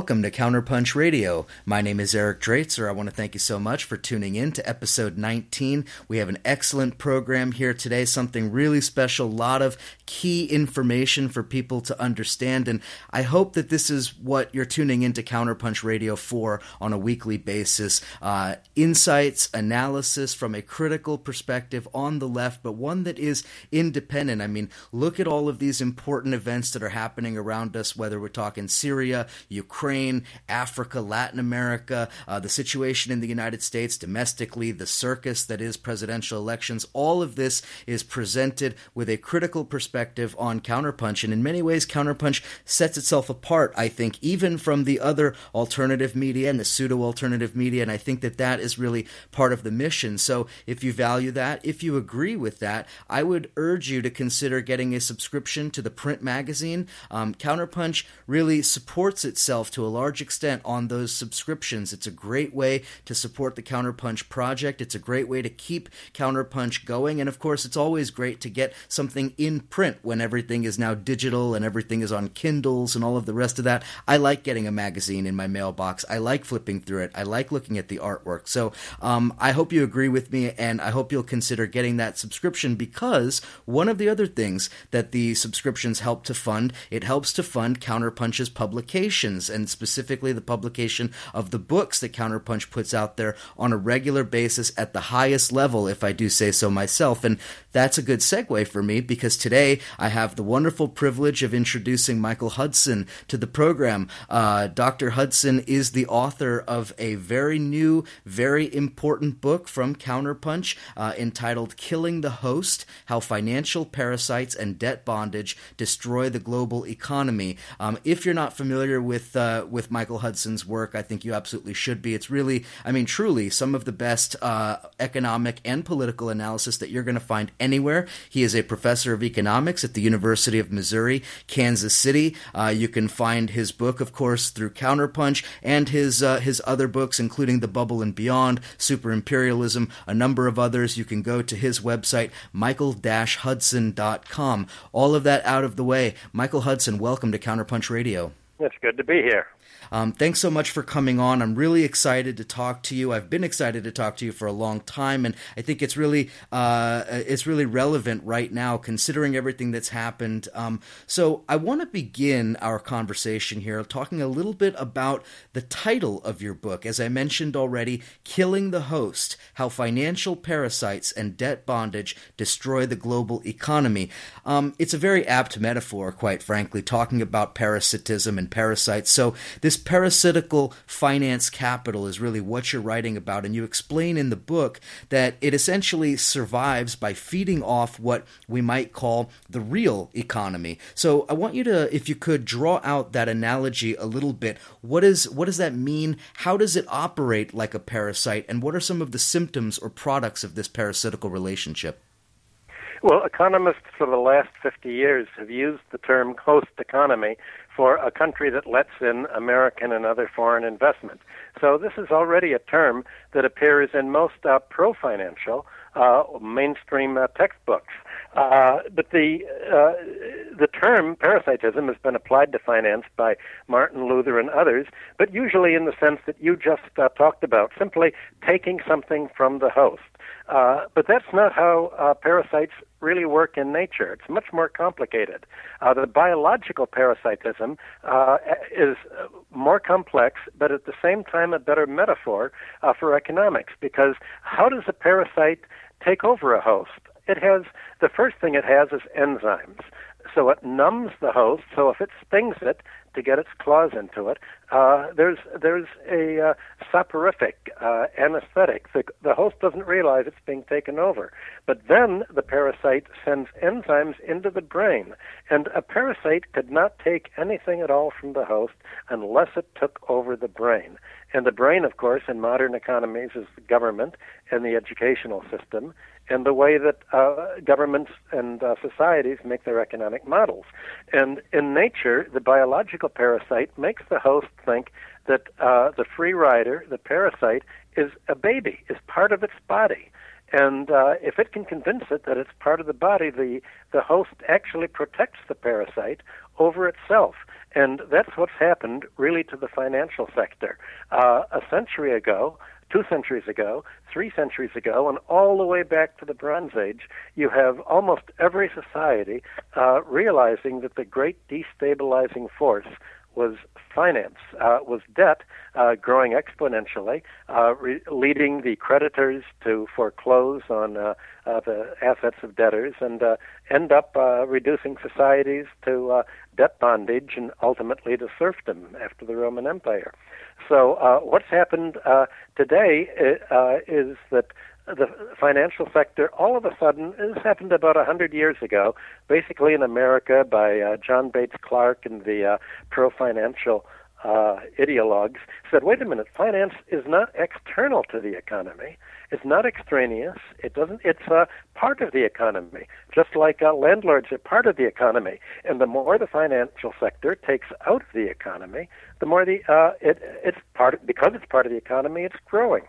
welcome to Counterpunch Radio. My name is Eric Draitser. I want to thank you so much for tuning in to episode 19. We have an excellent program here today, something really special, a lot of key information for people to understand. And I hope that this is what you're tuning into Counterpunch Radio for on a weekly basis. Uh, insights, analysis from a critical perspective on the left, but one that is independent. I mean, look at all of these important events that are happening around us, whether we're talking Syria, Ukraine, Africa, Latin America, uh, the situation in the United States domestically, the circus that is presidential elections. All of this is presented with a critical perspective on Counterpunch. And in many ways, Counterpunch sets itself apart, I think, even from the other alternative media and the pseudo alternative media. And I think that that is really part of the mission. So if you value that, if you agree with that, I would urge you to consider getting a subscription to the print magazine. Um, Counterpunch really supports itself to a large extent on those subscriptions. It's a great way to support the Counterpunch project. It's a great way to keep Counterpunch going. And of course, it's always great to get something in print when everything is now digital and everything is on Kindles and all of the rest of that. I like getting a magazine in my mailbox. I like flipping through it. I like looking at the artwork. So um, I hope you agree with me and I hope you'll consider getting that subscription because one of the other things that the subscriptions help to fund, it helps to fund Counterpunch's publications and specifically the publication of the books that Counterpunch puts out there on a regular basis at the highest level, if I do say so myself. And that's a good segue for me because today I have the wonderful privilege of introducing Michael Hudson to the program. Uh, Dr. Hudson is the author of a very new, very important book from Counterpunch uh, entitled Killing the Host How Financial Parasites and Debt Bondage Destroy the Global Economy. Um, if you're not familiar with, uh, with Michael Hudson's work, I think you absolutely should be. It's really, I mean, truly some of the best uh, economic and political analysis that you're going to find anywhere. He is a professor of economics at the University of Missouri, Kansas City. Uh, you can find his book, of course, through Counterpunch and his uh, his other books, including The Bubble and Beyond, Super Imperialism, a number of others. You can go to his website, michael-hudson.com. All of that out of the way. Michael Hudson, welcome to Counterpunch Radio. It's good to be here. Um, thanks so much for coming on. I'm really excited to talk to you. I've been excited to talk to you for a long time, and I think it's really uh, it's really relevant right now, considering everything that's happened. Um, so I want to begin our conversation here talking a little bit about the title of your book. As I mentioned already, "Killing the Host: How Financial Parasites and Debt Bondage Destroy the Global Economy." Um, it's a very apt metaphor, quite frankly, talking about parasitism and parasites. So this parasitical finance capital is really what you're writing about. And you explain in the book that it essentially survives by feeding off what we might call the real economy. So I want you to, if you could, draw out that analogy a little bit. What is what does that mean? How does it operate like a parasite? And what are some of the symptoms or products of this parasitical relationship? Well, economists for the last 50 years have used the term host economy for a country that lets in American and other foreign investment. So this is already a term that appears in most uh, pro financial uh, mainstream uh, textbooks. Uh, but the uh, the term parasitism has been applied to finance by Martin Luther and others, but usually in the sense that you just uh, talked about, simply taking something from the host. But that's not how parasites really work in nature. It's much more complicated. Uh, the biological parasitism uh, is more complex, but at the same time a better metaphor uh, for economics because how does a parasite take over a host? It has the first thing it has is enzymes. So it numbs the host. So if it stings it, to get its claws into it. Uh, there's there's a uh, soporific uh, anesthetic. The, the host doesn't realize it's being taken over, but then the parasite sends enzymes into the brain, and a parasite could not take anything at all from the host unless it took over the brain. And the brain, of course, in modern economies is the government and the educational system and the way that uh, governments and uh, societies make their economic models. And in nature, the biological parasite makes the host think that uh, the free rider, the parasite, is a baby, is part of its body. And uh, if it can convince it that it's part of the body, the, the host actually protects the parasite over itself. And that's what's happened really to the financial sector. Uh, a century ago, two centuries ago, three centuries ago, and all the way back to the Bronze Age, you have almost every society uh, realizing that the great destabilizing force was finance, uh, was debt uh, growing exponentially, uh, re- leading the creditors to foreclose on uh, uh, the assets of debtors and uh, end up reducing societies to debt bondage and ultimately to serfdom after the Roman Empire. So, what's happened today is that the financial sector all of a sudden this happened about a hundred years ago basically in america by uh, john bates clark and the uh, pro financial uh, ideologues said wait a minute finance is not external to the economy. It's not extraneous. It doesn't it's a part of the economy just like uh, landlords are part of the economy. And the more the financial sector takes out of the economy the more the uh, it it's part of, because it's part of the economy it's growing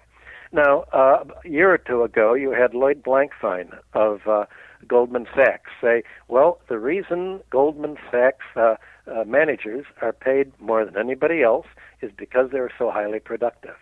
now, uh, a year or two ago, you had Lloyd Blankfein of uh, Goldman Sachs say, well, the reason Goldman Sachs uh, uh, managers are paid more than anybody else is because they're so highly productive.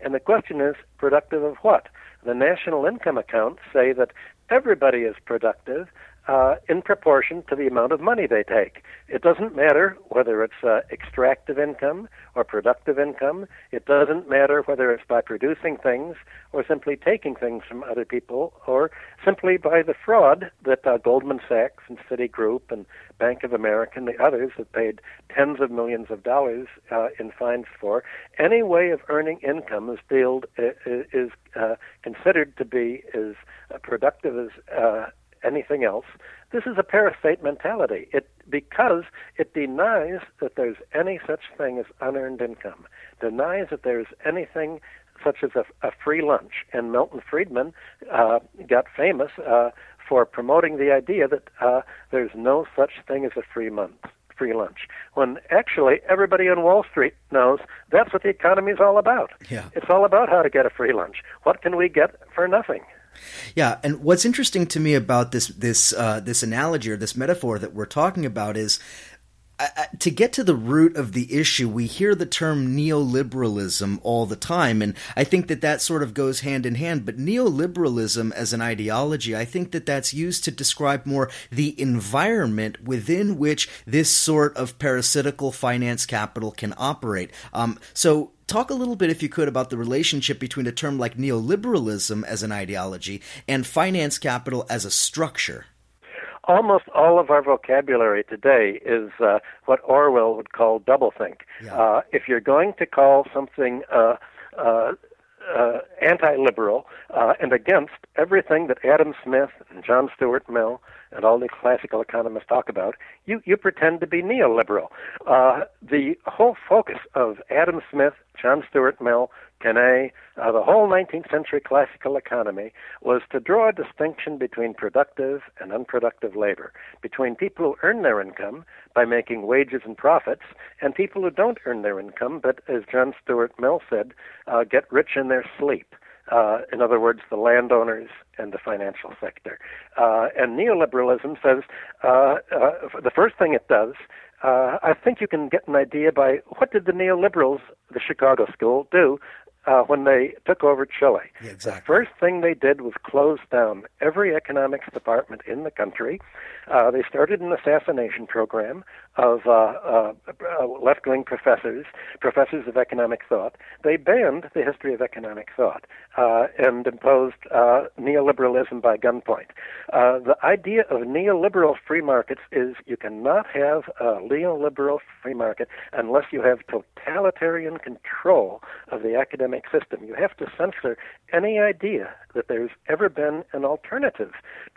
And the question is, productive of what? The national income accounts say that everybody is productive uh, in proportion to the amount of money they take. It doesn't matter whether it's uh, extractive income or productive income. It doesn't matter whether it's by producing things or simply taking things from other people or simply by the fraud that uh, Goldman Sachs and Citigroup and Bank of America and the others have paid tens of millions of dollars uh, in fines for. Any way of earning income is, uh, is uh, considered to be as productive as anything else. This is a parasite mentality. It because it denies that there's any such thing as unearned income, denies that there's anything such as a, a free lunch. And Milton Friedman uh, got famous uh, for promoting the idea that uh, there's no such thing as a free month free lunch when actually everybody on Wall Street knows that's what the economy is all about. Yeah. It's all about how to get a free lunch. What can we get for nothing? Yeah, and what's interesting to me about this this uh, this analogy or this metaphor that we're talking about is uh, to get to the root of the issue, we hear the term neoliberalism all the time, and I think that that sort of goes hand in hand. But neoliberalism as an ideology, I think that that's used to describe more the environment within which this sort of parasitical finance capital can operate. Um, so, talk a little bit, if you could, about the relationship between a term like neoliberalism as an ideology and finance capital as a structure almost all of our vocabulary today is uh, what Orwell would call doublethink. Yeah. Uh, if you're going to call something uh, uh, uh, anti-liberal uh, and against everything that Adam Smith and John Stuart Mill and all the classical economists talk about, you, you pretend to be neoliberal. Uh, the whole focus of Adam Smith, John Stuart Mill, Quesnay, uh, the whole 19th century classical economy was to draw a distinction between productive and unproductive labor, between people who earn their income by making wages and profits, and people who don't earn their income, but as John Stuart Mill said, uh, get rich in their sleep. Uh, in other words, the landowners and the financial sector. Uh, and neoliberalism says uh, uh the first thing it does uh, I think you can get an idea by what did the neoliberals, the Chicago School, do uh, when they took over Chile. Yeah, exactly. The first thing they did was close down every economics department in the country. Uh, they started an assassination program of uh, uh, uh, left-wing professors, professors of economic thought. They banned the history of economic thought uh, and imposed uh, neoliberalism by gunpoint. Uh, the idea of neoliberal free markets is you cannot have a neoliberal free market unless you have totalitarian control of the academic system. You have to censor any idea that there's ever been an alternative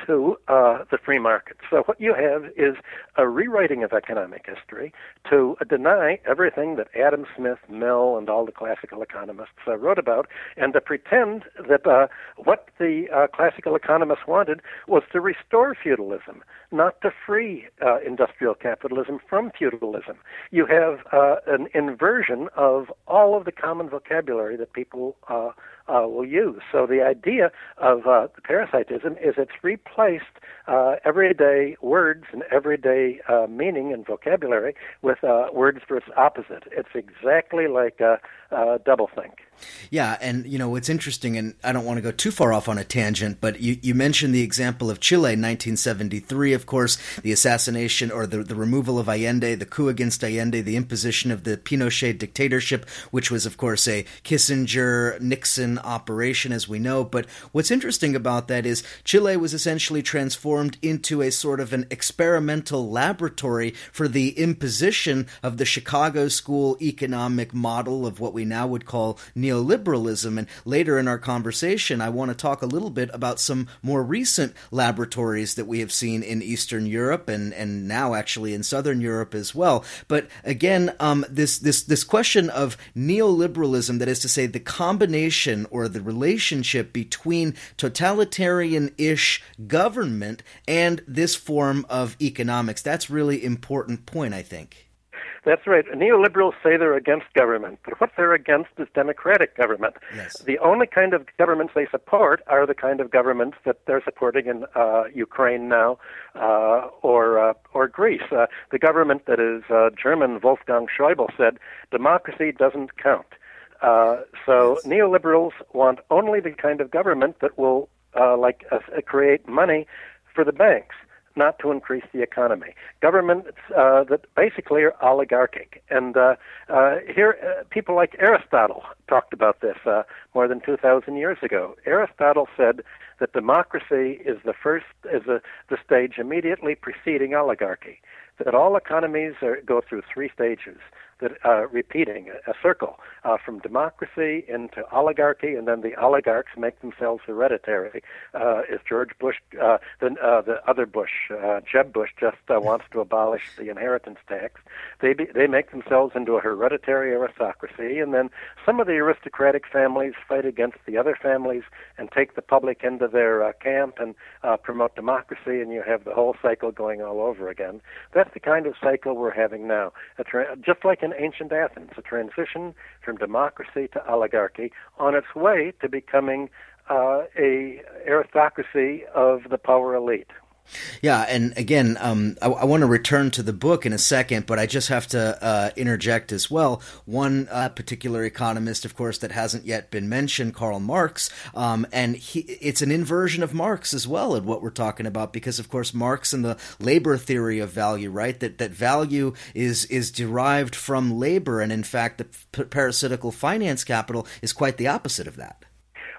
to uh, the free market. So what you have is a rewriting of economic history to deny everything that Adam Smith, Mill, and all the classical economists uh, wrote about, and to pretend that uh, what the uh, classical economists wanted was to restore feudalism, not to free uh, industrial capitalism from feudalism. You have uh, an inversion of all of the common vocabulary that people uh, will use. So the idea of uh, parasitism is it's replaced uh, everyday words and everyday uh, meaning and vocabulary with uh, words for its opposite. It's exactly like Uh, a doublethink. Yeah, and you know what's interesting, and I don't want to go too far off on a tangent, but you, you mentioned the example of Chile in 1973, of course, the assassination or the, the removal of Allende, the coup against Allende, the imposition of the Pinochet dictatorship, which was, of course, a Kissinger Nixon operation, as we know. But what's interesting about that is Chile was essentially transformed into a sort of an experimental laboratory for the imposition of the Chicago School economic model of what we now would call neoliberalism. And later in our conversation, I want to talk a little bit about some more recent laboratories that we have seen in Eastern Europe and, and now actually in Southern Europe as well. But again, um, this, this, this question of neoliberalism, that is to say, the combination or the relationship between totalitarian ish government and this form of economics, that's really important point, I think. That's right. Neoliberals say they're against government, but what they're against is democratic government. Yes. The only kind of governments they support are the kind of governments that they're supporting in uh, Ukraine now uh, or uh, or Greece. Uh, the government that is uh, German, Wolfgang Schäuble, said democracy doesn't count. Uh, so yes. neoliberals want only the kind of government that will, like, create money for the banks not to increase the economy. Governments uh, that basically are oligarchic. And uh, uh, here, uh, people like Aristotle talked about this uh, more than 2,000 years ago. Aristotle said that democracy is the first, is the, the stage immediately preceding oligarchy. That all economies are, go through three stages that uh, repeating a, a circle uh, from democracy into oligarchy, and then the oligarchs make themselves hereditary. Uh, as George Bush, uh, the, uh, the other Bush, uh, Jeb Bush, just uh, wants to abolish the inheritance tax, they be, they make themselves into a hereditary aristocracy, and then some of the aristocratic families fight against the other families and take the public into their uh, camp and uh, promote democracy, and you have the whole cycle going all over again. That's the kind of cycle we're having now. Tra- just like in ancient Athens, a transition from democracy to oligarchy on its way to becoming uh, a aristocracy of the power elite. Yeah, and again, um, I, I want to return to the book in a second, but I just have to uh, interject as well. One uh, particular economist, of course, that hasn't yet been mentioned, Karl Marx, um, and he, it's an inversion of Marx as well at what we're talking about, because of course Marx and the labor theory of value, right? That that value is is derived from labor, and in fact, the parasitical finance capital is quite the opposite of that.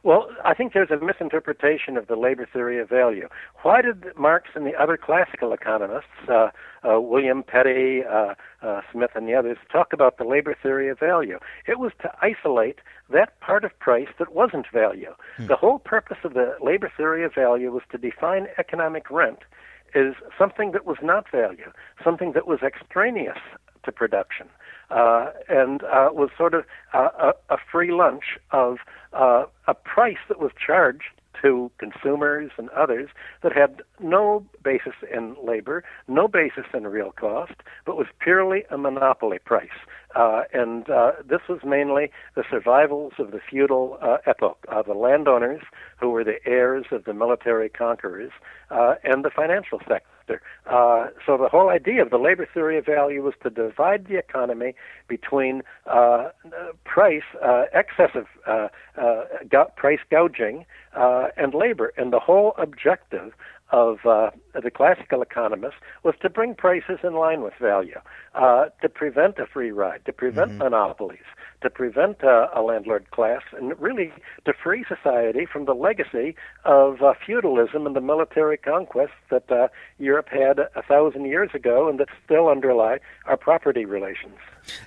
Well, I think there's a misinterpretation of the labor theory of value. Why did Marx and the other classical economists, uh, uh, William Petty, uh, uh, Smith, and the others, talk about the labor theory of value? It was to isolate that part of price that wasn't value. Hmm. The whole purpose of the labor theory of value was to define economic rent as something that was not value, something that was extraneous to production uh, and uh, was sort of a, a free lunch of uh, a price that was charged to consumers and others that had no basis in labor, no basis in real cost, but was purely a monopoly price. Uh, and uh, this was mainly the survivals of the feudal uh, epoch, uh, the landowners who were the heirs of the military conquerors, uh, and the financial sector. Uh, so the whole idea of the labor theory of value was to divide the economy between uh, price, uh, excessive price gouging, and labor. And the whole objective of uh, the classical economists was to bring prices in line with value, uh, to prevent a free ride, to prevent mm-hmm. monopolies, to prevent uh, a landlord class, and really to free society from the legacy of uh, feudalism and the military conquests that uh, Europe had a thousand years ago and that still underlie our property relations.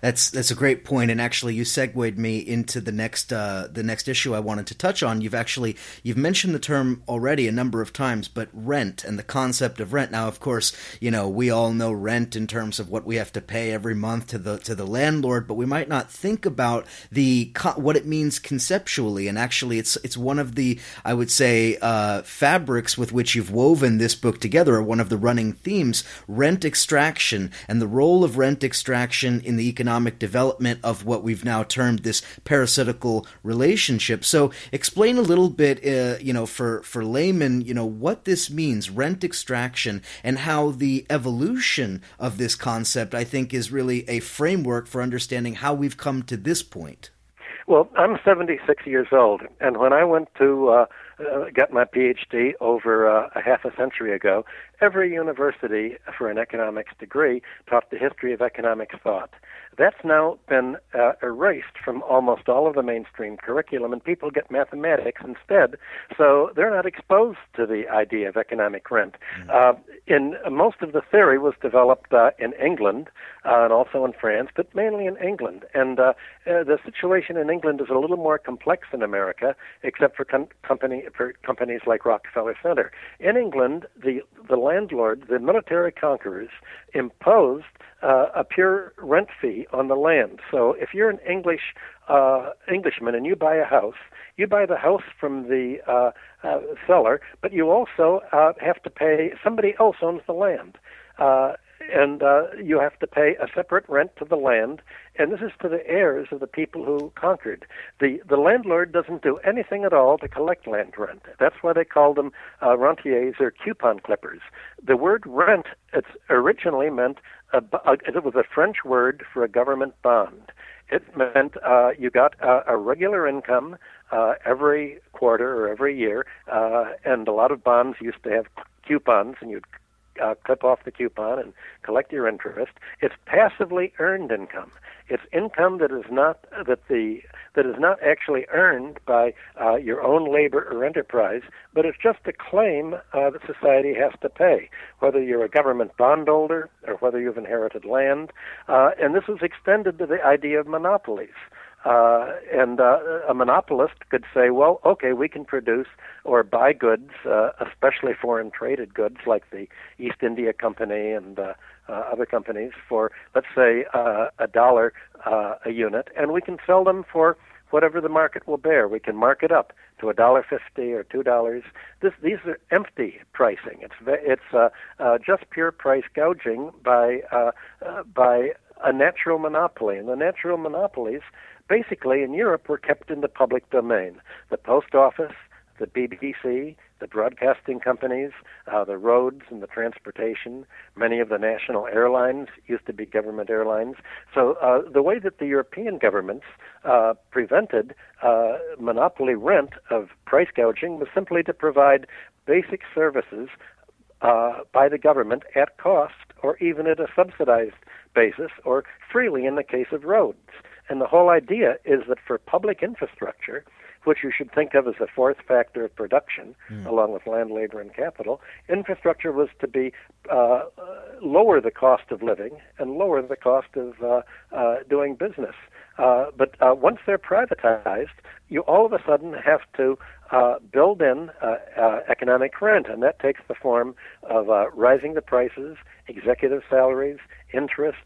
That's that's a great point, and actually, you segued me into the next uh, the next issue I wanted to touch on. You've actually you've mentioned the term already a number of times, but rent and the concept of rent. Now, of course, you know we all know rent in terms of what we have to pay every month to the to the landlord, but we might not think about the what it means conceptually. And actually, it's it's one of the I would say uh, fabrics with which you've woven this book together, or one of the running themes: rent extraction and the role of rent extraction in the economic development of what we've now termed this parasitical relationship. So, explain a little bit, uh, you know, for for laymen, you know, what this means, rent extraction, and how the evolution of this concept, I think, is really a framework for understanding how we've come to this point. Well, I'm 76 years old, and when I went to uh, uh, got my PhD over uh, a half a century ago, every university for an economics degree taught the history of economic thought. That's now been uh, erased from almost all of the mainstream curriculum, and people get mathematics instead. So they're not exposed to the idea of economic rent. Mm-hmm. Uh, in uh, most of the theory was developed uh, in England uh, and also in France, but mainly in England. And uh, uh, the situation in England is a little more complex than America, except for, com- company, for companies like Rockefeller Center. In England, the the landlord, the military conquerors, imposed uh, a pure rent fee on the land. So if you're an English uh, Englishman and you buy a house, you buy the house from the uh, uh, seller, but you also uh, have to pay. Somebody else owns the land. Uh, and uh, you have to pay a separate rent to the land, and this is to the heirs of the people who conquered. The the landlord doesn't do anything at all to collect land rent. That's why they call them uh, rentiers or coupon clippers. The word rent it's originally meant a, a, it was a French word for a government bond. It meant uh, you got a, a regular income uh, every quarter or every year, uh, and a lot of bonds used to have coupons, and you'd uh, clip off the coupon and collect your interest. It's passively earned income. It's income that is not that the that is not actually earned by uh, your own labor or enterprise, but it's just a claim uh, that society has to pay, whether you're a government bondholder or whether you've inherited land. Uh, and this was extended to the idea of monopolies. Uh, and uh, a monopolist could say, well, okay, we can produce or buy goods, uh, especially foreign traded goods like the East India Company and uh, uh, other companies, for, let's say, uh, a dollar uh, a unit, and we can sell them for whatever the market will bear. We can mark it up to a dollar fifty or two dollars. These are empty pricing. It's it's uh, uh, just pure price gouging by uh, uh, by a natural monopoly, and the natural monopolies basically in Europe were kept in the public domain. The post office, the BBC, the broadcasting companies, uh, the roads and the transportation. Many of the national airlines used to be government airlines. So uh, the way that the European governments uh, prevented uh, monopoly rent of price gouging was simply to provide basic services uh, by the government at cost or even at a subsidized basis or freely in the case of roads. And the whole idea is that for public infrastructure, which you should think of as a fourth factor of production, mm. along with land, labor, and capital, infrastructure was to be uh, lower the cost of living and lower the cost of uh, uh, doing business. Uh, but uh, once they're privatized, you all of a sudden have to uh, build in uh, uh, economic rent, and that takes the form of uh, rising the prices, executive salaries, interest,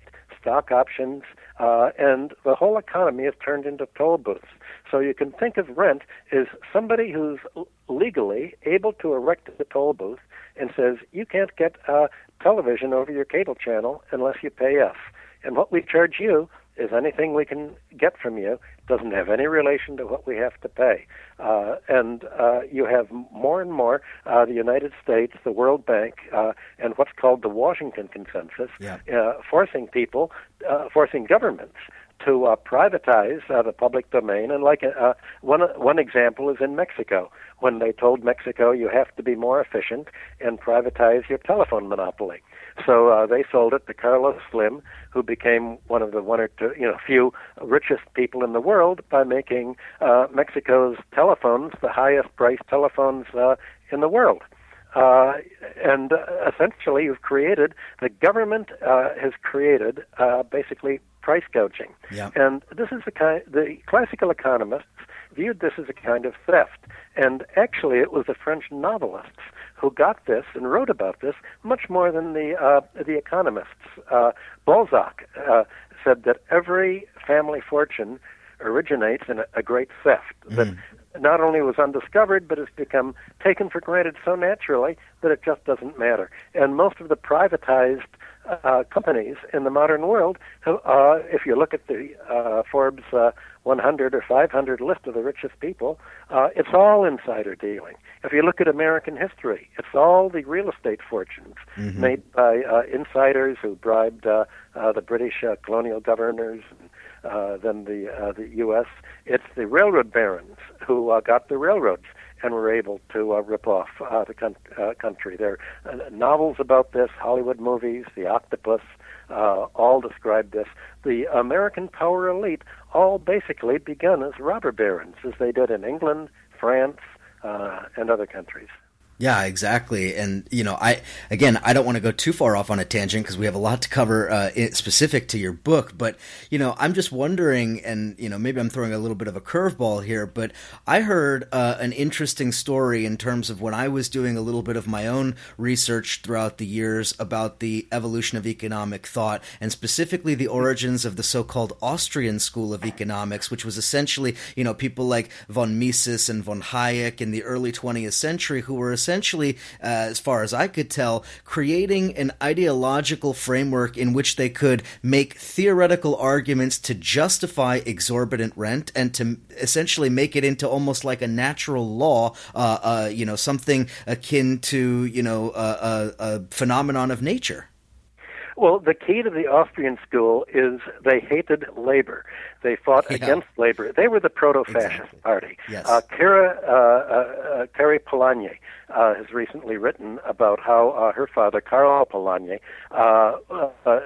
stock options, uh, and the whole economy is turned into toll booths. So you can think of rent as somebody who's legally able to erect a toll booth and says, you can't get uh, television over your cable channel unless you pay us. And what we charge you is anything we can get from you doesn't have any relation to what we have to pay. Uh, and uh, you have more and more uh, the United States, the World Bank, uh, and what's called the Washington Consensus, yeah. Uh, forcing people, uh, forcing governments to uh, privatize uh, the public domain. And like uh, one one example is in Mexico, when they told Mexico you have to be more efficient and privatize your telephone monopoly. So uh, they sold it to Carlos Slim, who became one of the one or two, you know, few richest people in the world by making uh, Mexico's telephones the highest priced telephones uh, in the world. Uh, and uh, essentially, you've created the government uh, has created uh, basically price gouging. Yeah. And this is the kind the classical economists viewed this as a kind of theft. And actually, it was the French novelists who got this and wrote about this much more than the uh, the economists. Uh, Balzac uh, said that every family fortune originates in a, a great theft mm. that not only was undiscovered but has become taken for granted so naturally that it just doesn't matter. And most of the privatized uh, companies in the modern world. Uh, if you look at the uh, Forbes uh, 100 or 500 list of the richest people, uh, it's all insider dealing. If you look at American history, it's all the real estate fortunes mm-hmm. made by uh, insiders who bribed uh, uh, the British uh, colonial governors and uh, then the uh, the U.S. It's the railroad barons who uh, got the railroads and were able to uh, rip off uh, the con- uh, country. There are uh, novels about this, Hollywood movies, The Octopus, uh, all describe this. The American power elite all basically began as robber barons, as they did in England, France, uh, and other countries. Yeah, exactly. And, you know, I, again, I don't want to go too far off on a tangent because we have a lot to cover uh, specific to your book. But, you know, I'm just wondering, and, you know, maybe I'm throwing a little bit of a curveball here, but I heard uh, an interesting story in terms of when I was doing a little bit of my own research throughout the years about the evolution of economic thought and specifically the origins of the so called Austrian school of economics, which was essentially, you know, people like von Mises and von Hayek in the early 20th century who were essentially, uh, as far as I could tell, creating an ideological framework in which they could make theoretical arguments to justify exorbitant rent and to essentially make it into almost like a natural law, uh, uh, you know, something akin to, you know, a, a, a phenomenon of nature. Well, the key to the Austrian school is they hated labor. They fought yeah. against labor. They were the proto-fascist exactly. party. Yes. Uh, Kara, uh, uh, uh Kari Polanyi uh, has recently written about how uh, her father, Karl Polanyi, uh, uh,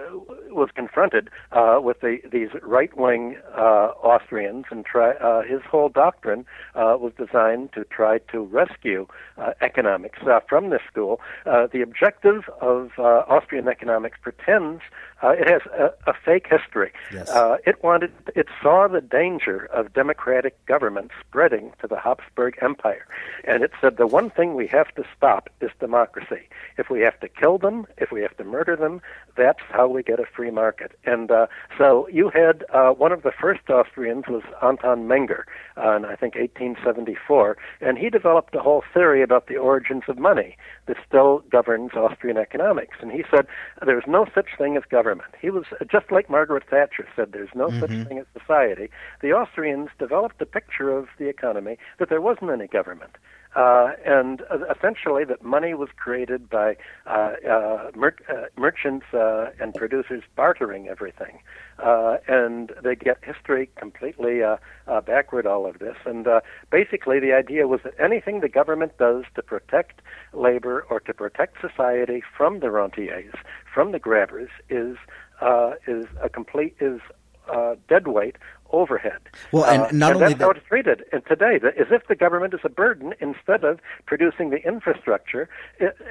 was confronted uh, with the, these right-wing uh, Austrians, and try, uh, his whole doctrine uh, was designed to try to rescue uh, economics uh, from this school. Uh, the objective of uh, Austrian economics pretends uh, it has a, a fake history. Yes. Uh, it wanted, it saw the danger of democratic government spreading to the Habsburg Empire, and it said the one thing we have to stop is democracy. If we have to kill them, if we have to murder them, that's how we get a free market. And uh, so you had uh, one of the first Austrians was Anton Menger, uh, in I think 1874, and he developed a whole theory about the origins of money that still governs Austrian economics. And he said there's no such thing as government. He was just like Margaret Thatcher said there's no mm-hmm. such thing as society. The Austrians developed a picture of the economy that there wasn't any government. Uh, and uh, essentially that money was created by uh, uh, mer- uh, merchants uh, and producers bartering everything. Uh, and they get history completely backward, all of this. And uh, basically, the idea was that anything the government does to protect labor or to protect society from the rentiers, from the grabbers, is uh, is a complete is dead weight overhead. Well, and uh, not and only that's that, how it's treated and today, as if the government is a burden instead of producing the infrastructure.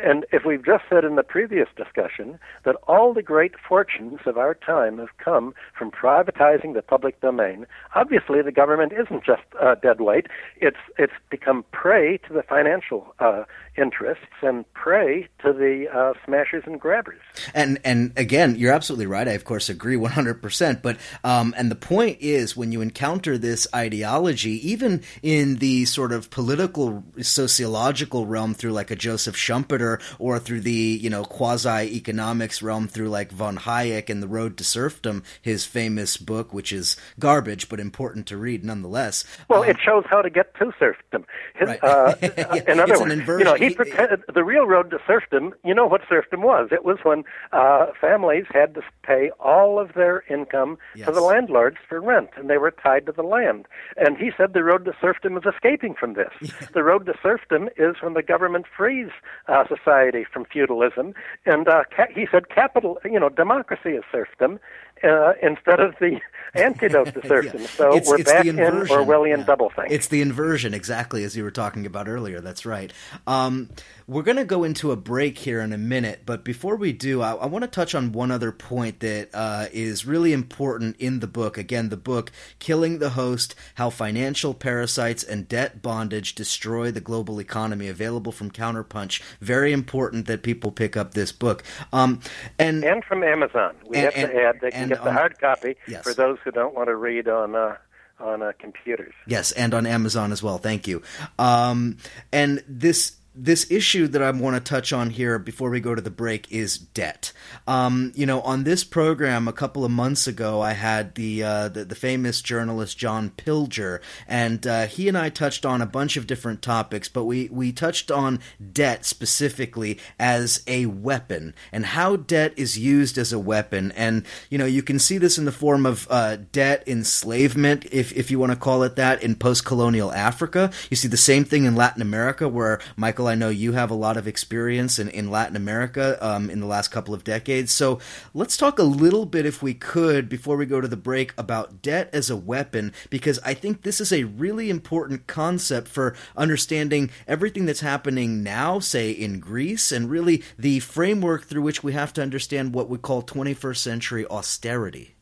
And if we've just said in the previous discussion that all the great fortunes of our time have come from privatizing the public domain, obviously the government isn't just uh, dead weight. It's it's become prey to the financial uh, interests and prey to the uh, smashers and grabbers. And and again, you're absolutely right. I of course agree 100. percent But um, and the point is, when you encounter this ideology, even in the sort of political sociological realm, through like a Joseph Schumpeter, or through the you know quasi economics realm through like von Hayek and the Road to Serfdom, his famous book, which is garbage but important to read nonetheless. Well, um, it shows how to get to serfdom. His, right. uh, yeah, words, you know, he he, pretended the real road to serfdom. You know what serfdom was? It was when uh, families had to pay all of their income yes. to the landlords for rent, and they were tied to the land. And he said the road to serfdom is escaping from this. the road to serfdom is when the government frees uh, society from feudalism, and uh, ca- he said capital, you know, democracy is serfdom, uh, instead of the antidote to serfdom. yeah. So it's, we're it's back in Orwellian yeah. doublethink. It's the inversion, exactly as you were talking about earlier. That's right. Um, we're going to go into a break here in a minute, but before we do, I, I want to touch on one other point that uh, is really important in the book. Again, the book "Killing the Host: How Financial Parasites and Debt Bondage Destroy the Global Economy," available from Counterpunch. Very important that people pick up this book. Um, and and from Amazon, we and, have and, to add they can get the hard copy yes. for those who don't want to read on. Uh, on uh, computers. Yes, and on Amazon as well. Thank you. Um, and this this issue that I want to touch on here before we go to the break is debt. Um, you know, on this program a couple of months ago, I had the uh, the, the, famous journalist John Pilger, and uh, he and I touched on a bunch of different topics, but we we touched on debt specifically as a weapon and how debt is used as a weapon. And you know, you can see this in the form of uh, debt enslavement, if if you want to call it that, in post-colonial Africa. You see the same thing in Latin America, where Michael I know you have a lot of experience in, in Latin America um, in the last couple of decades. So let's talk a little bit, if we could, before we go to the break, about debt as a weapon, because I think this is a really important concept for understanding everything that's happening now, say in Greece, and really the framework through which we have to understand what we call 21st century austerity.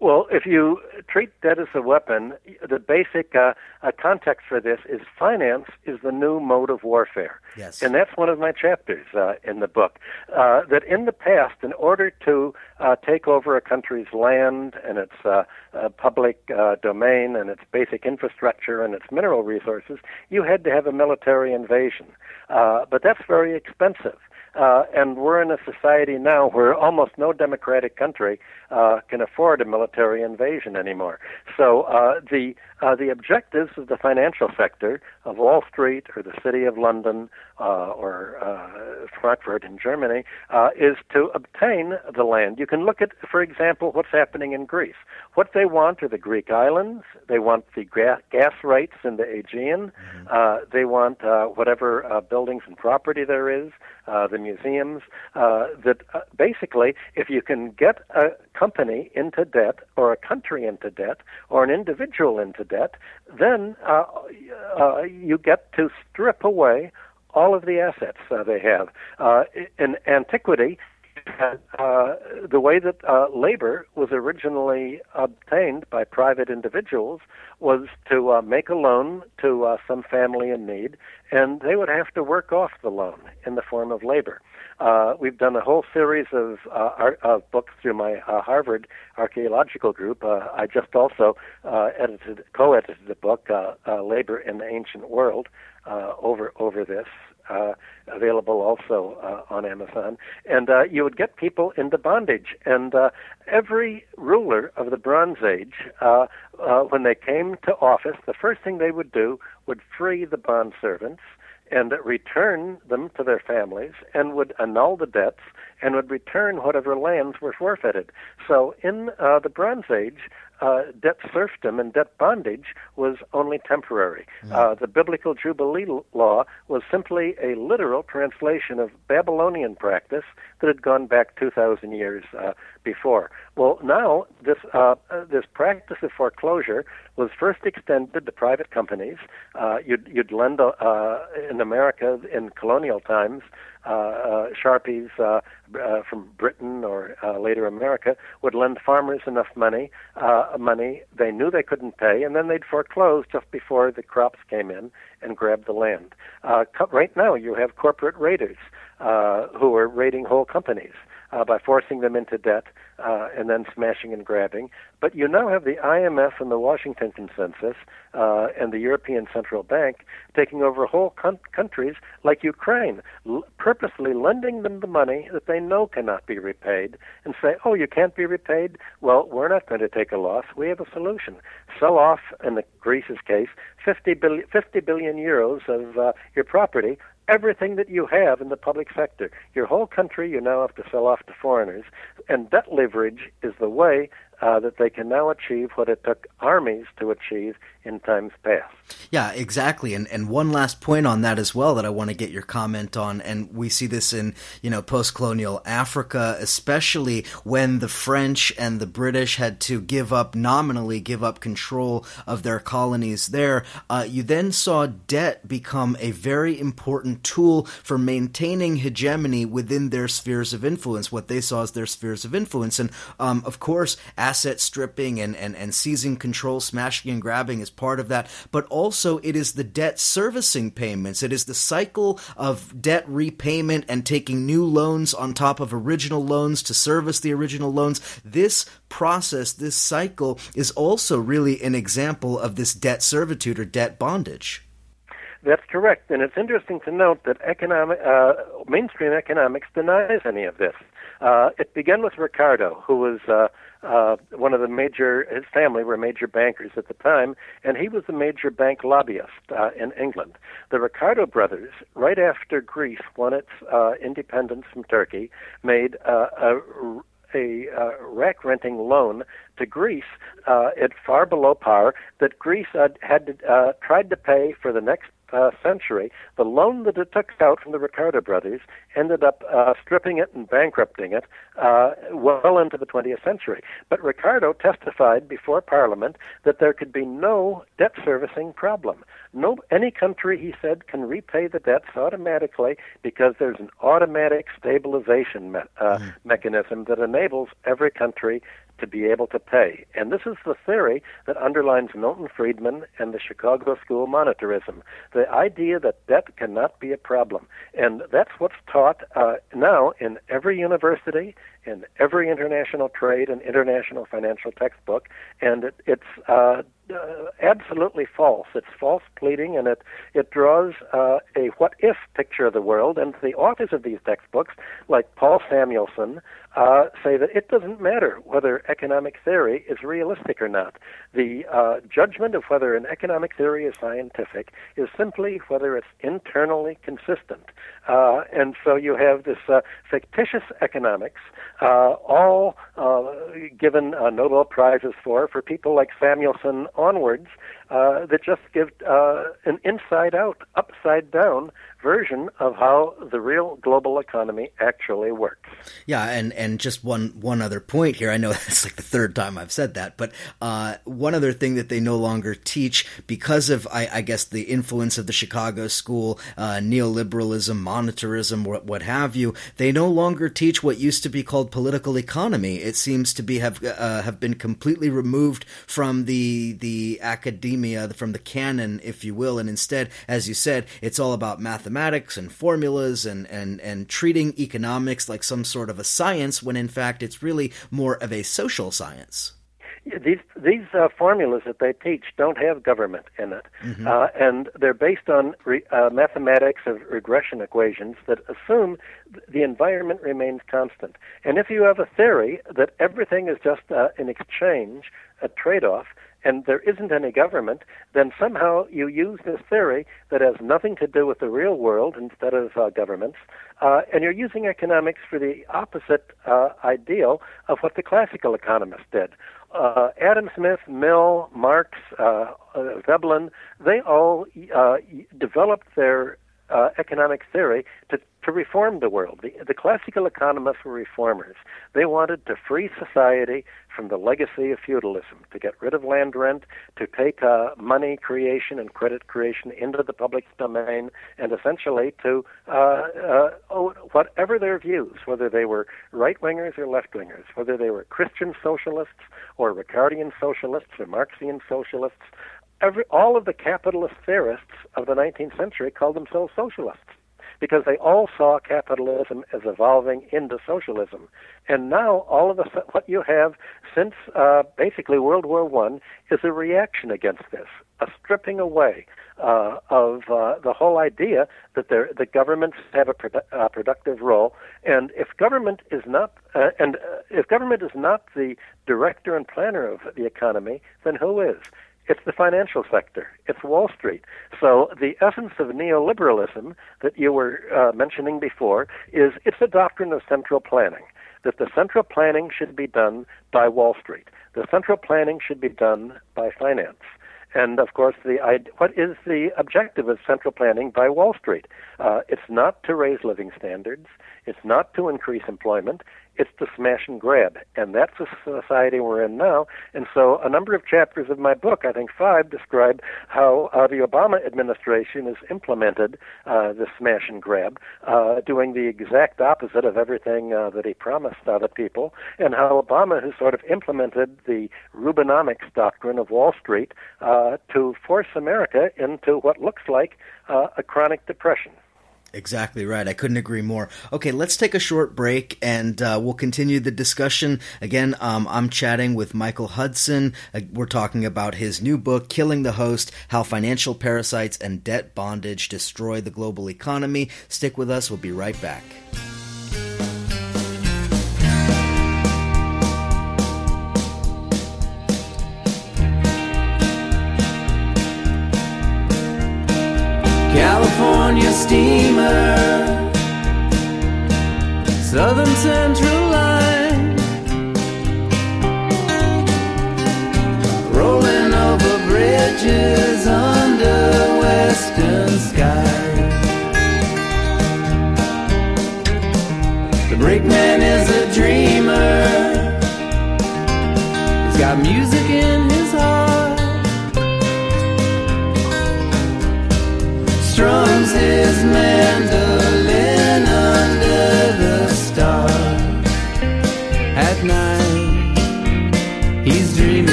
Well, if you treat debt as a weapon, the basic uh, uh, context for this is finance is the new mode of warfare. Yes. And that's one of my chapters uh, in the book. Uh, that in the past, in order to uh, take over a country's land and its uh, public domain and its basic infrastructure and its mineral resources, you had to have a military invasion. but that's very expensive. Uh, and we're in a society now where almost no democratic country uh, can afford a military invasion anymore. So uh, the uh, the objectives of the financial sector of Wall Street or the City of London uh, or uh, Frankfurt in Germany uh, is to obtain the land. You can look at, for example, what's happening in Greece. What they want are the Greek islands. They want the gas, gas rights in the Aegean. Mm-hmm. Uh, they want uh, whatever uh, buildings and property there is, uh, the museums. Uh, that uh, basically, if you can get a company into debt or a country into debt or an individual into debt, then uh, uh, you get to strip away all of the assets uh, they have. Uh, in antiquity, uh, the way that uh, labor was originally obtained by private individuals was to uh, make a loan to uh, some family in need, and they would have to work off the loan in the form of labor. Uh, we've done a whole series of, uh, art, of books through my uh, Harvard archaeological group. Uh, I just also uh, edited, co-edited a book, uh, "Labor in the Ancient World," over over this. Available also on Amazon, and you would get people into bondage. And every ruler of the Bronze Age, when they came to office, the first thing they would do would free the bond servants and return them to their families and would annul the debts and would return whatever lands were forfeited. So in uh, the Bronze Age, uh, debt serfdom and debt bondage was only temporary. Mm. Uh, the biblical Jubilee law was simply a literal translation of Babylonian practice that had gone back 2,000 years uh, before. Well, now this uh, uh, this practice of foreclosure was first extended to private companies. Uh, you'd, you'd lend in America in colonial times uh, uh, Sharpies uh, uh, from Britain or uh, later America would lend farmers enough money, uh, money they knew they couldn't pay, and then they'd foreclose just before the crops came in and grab the land. Uh, right now, you have corporate raiders uh, who are raiding whole companies uh, by forcing them into debt uh, and then smashing and grabbing. But you now have the IMF and the Washington Consensus uh, and the European Central Bank taking over whole con- countries like Ukraine, l- purposely lending them the money that they know cannot be repaid and say, oh, you can't be repaid? Well, we're not going to take a loss. We have a solution. Sell off, in the Greece's case, 50 billion, 50 billion euros of uh, your property everything that you have in the public sector. Your whole country you now have to sell off to foreigners. And debt leverage is the way uh, that they can now achieve what it took armies to achieve in times past. Yeah, exactly. And and one last point on that as well that I want to get your comment on. And we see this in you know post colonial Africa, especially when the French and the British had to give up nominally give up control of their colonies there. Uh, you then saw debt become a very important tool for maintaining hegemony within their spheres of influence. What they saw as their spheres of influence, and um, of course. Asset stripping and, and, and seizing control, smashing and grabbing is part of that. But also, it is the debt servicing payments. It is the cycle of debt repayment and taking new loans on top of original loans to service the original loans. This process, this cycle, is also really an example of this debt servitude or debt bondage. That's correct, and it's interesting to note that economic uh, mainstream economics denies any of this. Uh, it began with Ricardo, who was uh, uh, one of the major. His family were major bankers at the time, and he was a major bank lobbyist uh, in England. The Ricardo brothers, right after Greece won its uh, independence from Turkey, made uh, a a uh, rack renting loan to Greece uh, at far below par that Greece had, had uh, tried to pay for the next uh, century, the loan that it took out from the Ricardo brothers ended up uh, stripping it and bankrupting it uh, well into the 20th century. But Ricardo testified before Parliament that there could be no debt servicing problem. No, any country, he said, can repay the debts automatically because there's an automatic stabilization me- uh, mm. mechanism that enables every country to be able to pay. And this is the theory that underlines Milton Friedman and the Chicago School monetarism the idea that debt cannot be a problem. And that's what's taught uh, now in every university, in every international trade and international financial textbook. And it, it's uh, uh, absolutely false. It's false pleading, and it it draws uh, a what if picture of the world. And the authors of these textbooks, like Paul Samuelson, uh, say that it doesn't matter whether economic theory is realistic or not. The uh, judgment of whether an economic theory is scientific is simply whether it's internally consistent. Uh, and so you have this uh, fictitious economics, all given Nobel prizes for for people like Samuelson onwards, uh, that just give uh, an inside out, upside down version of how the real global economy actually works. Yeah, and, and just one one other point here. I know it's like the third time I've said that, but uh, one other thing that they no longer teach because of, I, I guess, the influence of the Chicago School, uh, neoliberalism, monetarism, what, what have you. They no longer teach what used to be called political economy. It seems to be have uh, have been completely removed from the the academia, from the canon, if you will, and instead, as you said, it's all about mathematics mathematics and formulas and, and, and treating economics like some sort of a science when in fact it's really more of a social science. These these uh, formulas that they teach don't have government in it, mm-hmm. uh, and they're based on re, uh, mathematics of regression equations that assume the environment remains constant. And if you have a theory that everything is just uh, an exchange, a trade-off, and there isn't any government, then somehow you use this theory that has nothing to do with the real world instead of uh, governments, uh, and you're using economics for the opposite uh, ideal of what the classical economists did. Uh, Adam Smith, Mill, Marx, uh, uh, Veblen, they all developed their uh, economic theory to, to reform the world. The, the classical economists were reformers. They wanted to free society from the legacy of feudalism, to get rid of land rent, to take uh, money creation and credit creation into the public domain, and essentially to, uh, uh, whatever their views, whether they were right wingers or left wingers, whether they were Christian socialists or Ricardian socialists or Marxian socialists, every, all of the capitalist theorists of the 19th century called themselves socialists because they all saw capitalism as evolving into socialism. And now, all of a sudden, what you have since uh, basically World War One is a reaction against this, a stripping away uh, of uh, the whole idea that there, the governments have a produ- productive role. And if government is not, uh, and uh, if government is not the director and planner of the economy, then who is? It's the financial sector. It's Wall Street. So the essence of neoliberalism that you were uh, mentioning before is it's a doctrine of central planning. That the central planning should be done by Wall Street. The central planning should be done by finance. And of course, the what is the objective of central planning by Wall Street? Uh, it's not to raise living standards. It's not to increase employment. It's the smash and grab. And that's the society we're in now. And so a number of chapters of my book, I think five, describe how uh, the Obama administration has implemented uh, the smash and grab, uh, doing the exact opposite of everything uh, that he promised other people, and how Obama has sort of implemented the Rubinomics doctrine of Wall Street uh, to force America into what looks like uh, a chronic depression. Exactly right. I couldn't agree more. Okay, let's take a short break and uh, we'll continue the discussion. Again, um, I'm chatting with Michael Hudson. Uh, we're talking about his new book, Killing the Host How Financial Parasites and Debt Bondage Destroy the Global Economy. Stick with us. We'll be right back. California steamer,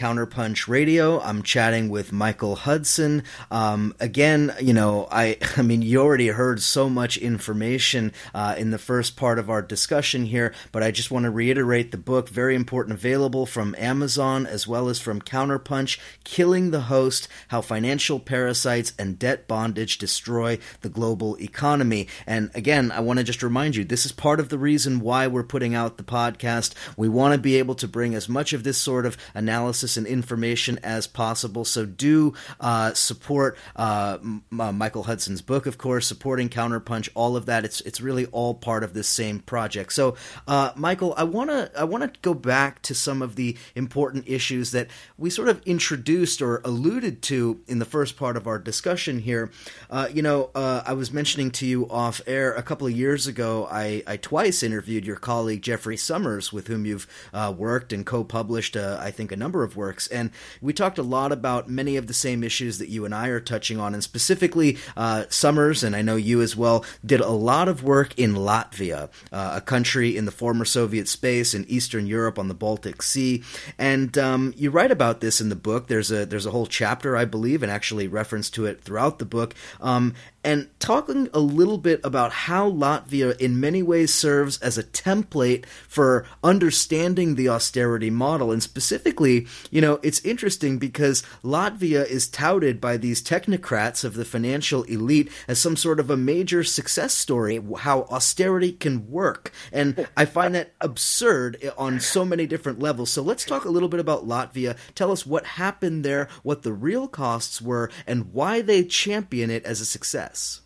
Counterpunch Radio. I'm chatting with Michael Hudson. Um, again, you know, I, I mean, you already heard so much information uh, in the first part of our discussion here, but I just want to reiterate the book, very important, available from Amazon as well as from Counterpunch, Killing the Host: How Financial Parasites and Debt Bondage Destroy the Global Economy. And again, I want to just remind you, this is part of the reason why we're putting out the podcast. We want to be able to bring as much of this sort of analysis and information as possible. So do uh, support uh, M- uh, Michael Hudson's book, of course, supporting Counterpunch, all of that. It's it's really all part of this same project. So, uh, Michael, I wanna I wanna go back to some of the important issues that we sort of introduced or alluded to in the first part of our discussion here. Uh, you know, uh, I was mentioning to you off air a couple of years ago. I, I twice interviewed your colleague Jeffrey Sommers, with whom you've worked and co-published, I think, a number of works, and we talked a lot about many of the same issues that you and I are touching on, and specifically uh, Sommers, and I know you as well, did a lot of work in Latvia, uh, a country in the former Soviet space in Eastern Europe on the Baltic Sea, and um, you write about this in the book. There's a there's a whole chapter, I believe, and actually reference to it throughout the book. Um, and talking a little bit about how Latvia, in many ways, serves as a template for understanding the austerity model. And specifically, you know, it's interesting because Latvia is touted by these technocrats of the financial elite as some sort of a major success story, how austerity can work. And I find that absurd on so many different levels. So let's talk a little bit about Latvia. Tell us what happened there, what the real costs were, and why they champion it as a success.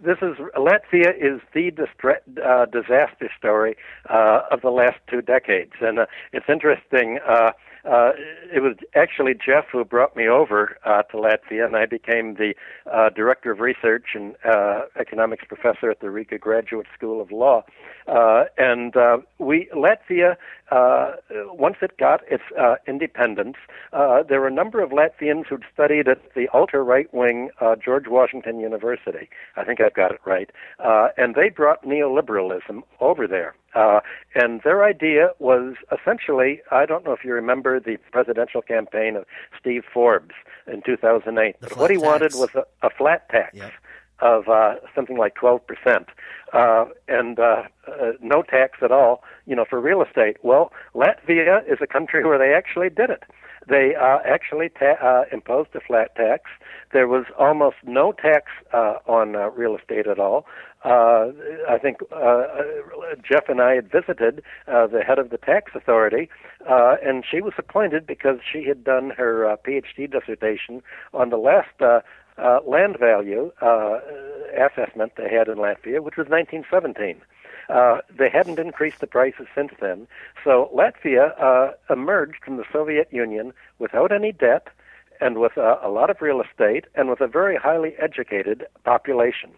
This is Latvia is the distra- uh, disaster story uh, of the last two decades, and uh, it's interesting. Uh, uh, it was actually Jeff who brought me over uh, to Latvia, and I became the uh, director of research and uh, economics professor at the Riga Graduate School of Law. Uh, and uh, we Latvia, uh, once it got its uh, independence, uh, there were a number of Latvians who'd studied at the ultra right wing uh, George Washington University. I think I've got it right. Uh, and they brought neoliberalism over there. Uh, and their idea was essentially I don't know if you remember the presidential campaign of Steve Forbes in 2008, but what he flat wanted was a, a flat tax. Yep. Of uh, something like 12%, uh, and uh, uh, no tax at all, you know, for real estate. Well, Latvia is a country where they actually did it. They uh, actually ta- uh, imposed a flat tax. There was almost no tax uh, on uh, real estate at all. Uh, I think uh, Jeff and I had visited uh, the head of the tax authority, uh, and she was appointed because she had done her uh, PhD dissertation on the last uh, uh, land value uh, assessment they had in Latvia, which was 1917. Uh, they hadn't increased the prices since then. So Latvia uh, emerged from the Soviet Union without any debt and with uh, a lot of real estate and with a very highly educated population.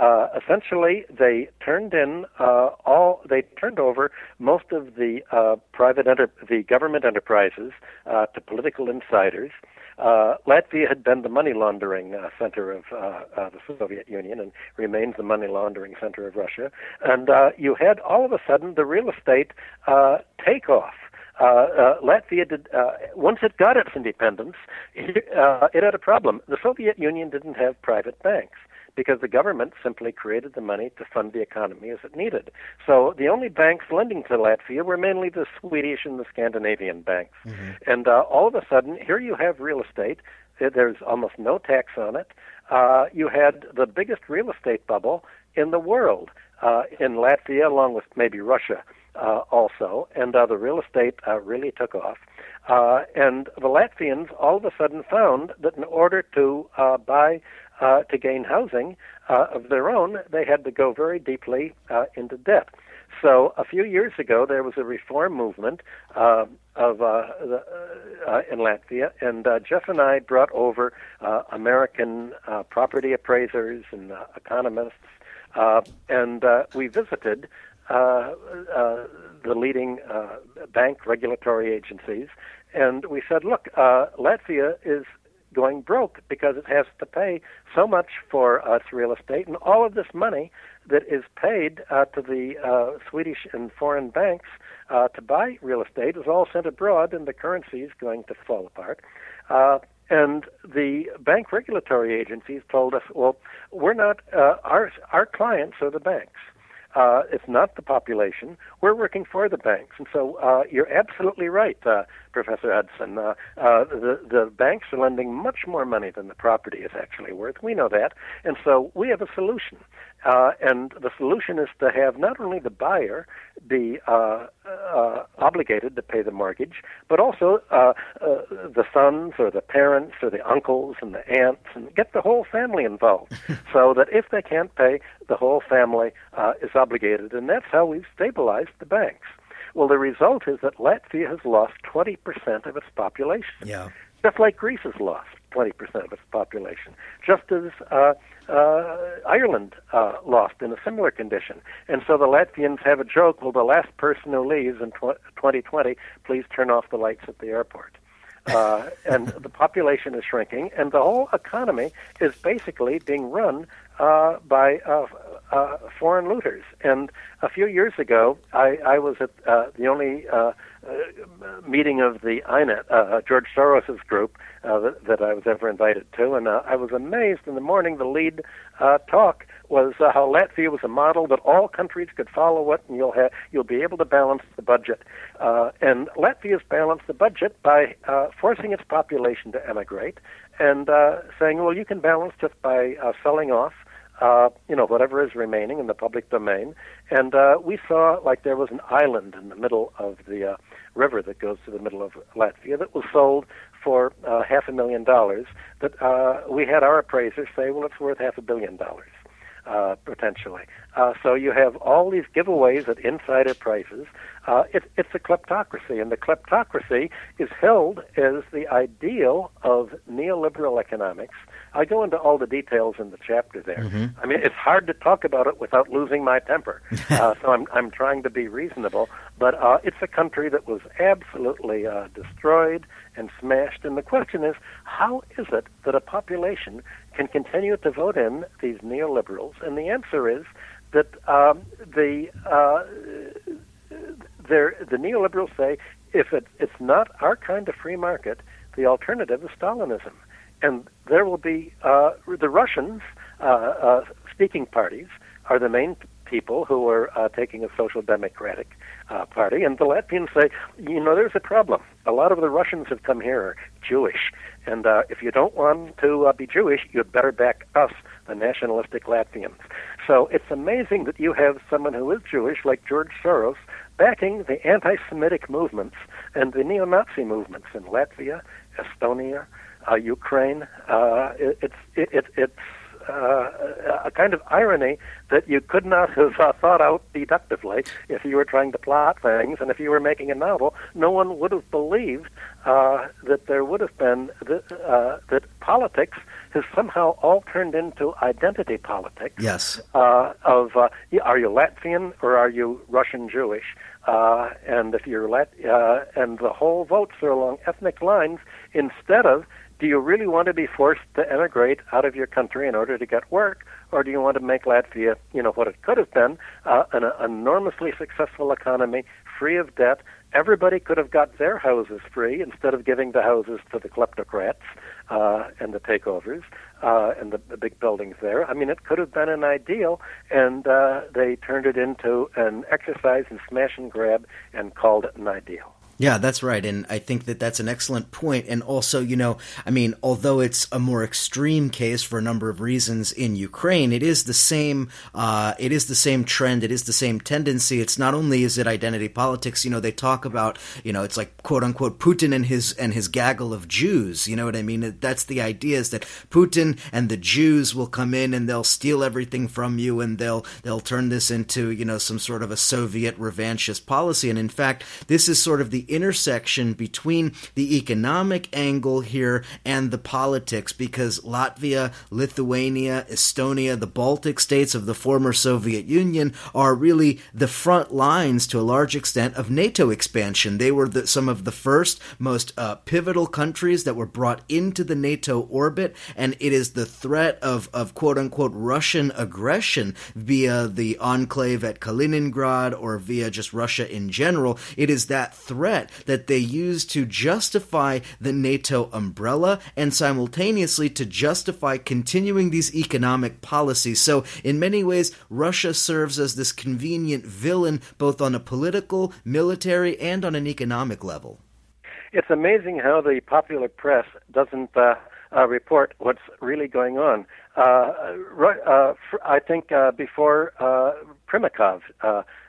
Uh, essentially, they turned in uh, all they turned over most of the uh, private enter- the government enterprises uh, to political insiders. Uh, Latvia had been the money laundering uh, center of uh, uh, the Soviet Union and remains the money laundering center of Russia. And uh, you had all of a sudden the real estate uh, take off. Uh, uh, Latvia did once it got its independence, uh, it had a problem. The Soviet Union didn't have private banks because the government simply created the money to fund the economy as it needed. So the only banks lending to Latvia were mainly the Swedish and the Scandinavian banks. And uh, all of a sudden, here you have real estate. There's almost no tax on it. Uh, you had the biggest real estate bubble in the world uh, in Latvia, along with maybe Russia uh, also, and uh, the real estate uh, really took off. Uh, and the Latvians all of a sudden found that in order to uh, buy, uh, to gain housing uh, of their own, they had to go very deeply uh, into debt. So a few years ago, there was a reform movement uh, of uh, the, uh, in Latvia, and uh, Jeff and I brought over uh, American uh, property appraisers and economists, and we visited the leading bank regulatory agencies, and we said, look, Latvia is going broke because it has to pay so much for uh, its real estate, and all of this money that is paid uh, to the uh, Swedish and foreign banks uh, to buy real estate is all sent abroad, and the currency is going to fall apart. Uh, and the bank regulatory agencies told us, well, we're not uh, our our clients are the banks. Uh, it's not the population. We're working for the banks, and so uh, you're absolutely right, uh, Professor Hudson. Uh, uh, the the banks are lending much more money than the property is actually worth. We know that, and so we have a solution. Uh, and the solution is to have not only the buyer be uh, uh, obligated to pay the mortgage, but also uh, uh, the sons or the parents or the uncles and the aunts, and get the whole family involved, so that if they can't pay, the whole family uh, is obligated, and that's how we've stabilized the banks. Well, the result is that Latvia has lost 20% of its population Yeah. just like Greece has lost 20% of its population, just as uh, uh, Ireland uh, lost in a similar condition. And so the Latvians have a joke well, the last person who leaves in tw- 2020, please turn off the lights at the airport. Uh, and the population is shrinking, and the whole economy is basically being run uh, by uh, uh, foreign looters. And a few years ago, I, I was at uh, the only uh, uh, meeting of the INET, uh, George Soros's group, uh, that, that I was ever invited to, and uh, I was amazed. In the morning, the lead uh, talk was uh, how Latvia was a model that all countries could follow it, and you'll have you'll be able to balance the budget. Uh, and Latvia's balanced the budget by uh, forcing its population to emigrate, and uh, saying, well, you can balance just by uh, selling off uh, you know, whatever is remaining in the public domain. And uh, we saw like there was an island in the middle of the uh, river that goes to the middle of Latvia that was sold for uh, half a million dollars. That uh, we had our appraisers say, well, it's worth half a billion dollars. Uh, potentially. Uh, so you have all these giveaways at insider prices. Uh, it, it's a kleptocracy, and the kleptocracy is held as the ideal of neoliberal economics. I go into all the details in the chapter there. Mm-hmm. I mean, it's hard to talk about it without losing my temper. uh, so I'm I'm trying to be reasonable, but uh, it's a country that was absolutely uh, destroyed and smashed. And the question is, how is it that a population can continue to vote in these neoliberals? And the answer is that um, the uh, the neoliberals say if it, it's not our kind of free market, the alternative is Stalinism and there will be uh, the Russians uh, uh, speaking parties are the main people who are uh, taking a social democratic uh, party, and the Latvians say, you know, there's a problem. A lot of the Russians have come here are Jewish, and if you don't want to be Jewish, you'd better back us, the nationalistic Latvians. So it's amazing that you have someone who is Jewish, like George Soros, backing the anti-Semitic movements and the neo-Nazi movements in Latvia, Estonia, Ukraine. Uh, it, it's it, it, it's uh, a kind of irony that you could not have uh, thought out deductively if you were trying to plot things, and if you were making a novel, no one would have believed uh, that there would have been th- uh, that politics has somehow all turned into identity politics. Yes. Uh, of uh, are you Latvian or are you Russian Jewish? Uh, and if you're Lat, uh, and the whole votes are along ethnic lines instead of do you really want to be forced to emigrate out of your country in order to get work, or do you want to make Latvia, you know, what it could have been, uh, an, enormously successful economy, free of debt? Everybody could have got their houses free instead of giving the houses to the kleptocrats uh, and the takeovers uh, and the, the big buildings there. I mean, it could have been an ideal, and uh, they turned it into an exercise in smash and grab and called it an ideal. Yeah, that's right. And I think that that's an excellent point. And also, you know, I mean, although it's a more extreme case for a number of reasons in Ukraine, it is the same, uh, it is the same trend. It is the same tendency. It's not only is it identity politics, you know, they talk about, you know, it's like quote unquote Putin and his, and his gaggle of Jews. You know what I mean? That's the idea is that Putin and the Jews will come in and they'll steal everything from you and they'll, they'll turn this into, you know, some sort of a Soviet revanchist policy. And in fact, this is sort of the intersection between the economic angle here and the politics because Latvia, Lithuania, Estonia, the Baltic states of the former Soviet Union are really the front lines to a large extent of NATO expansion. They were the, some of the first, most uh, pivotal countries that were brought into the NATO orbit, and it is the threat of, of quote unquote Russian aggression via the enclave at Kaliningrad or via just Russia in general. It is that threat threat that they use to justify the NATO umbrella and simultaneously to justify continuing these economic policies. So, in many ways, Russia serves as this convenient villain both on a political, military, and on an economic level. It's amazing how the popular press doesn't uh, uh, report what's really going on. Uh, uh, I think uh, before uh, Primakov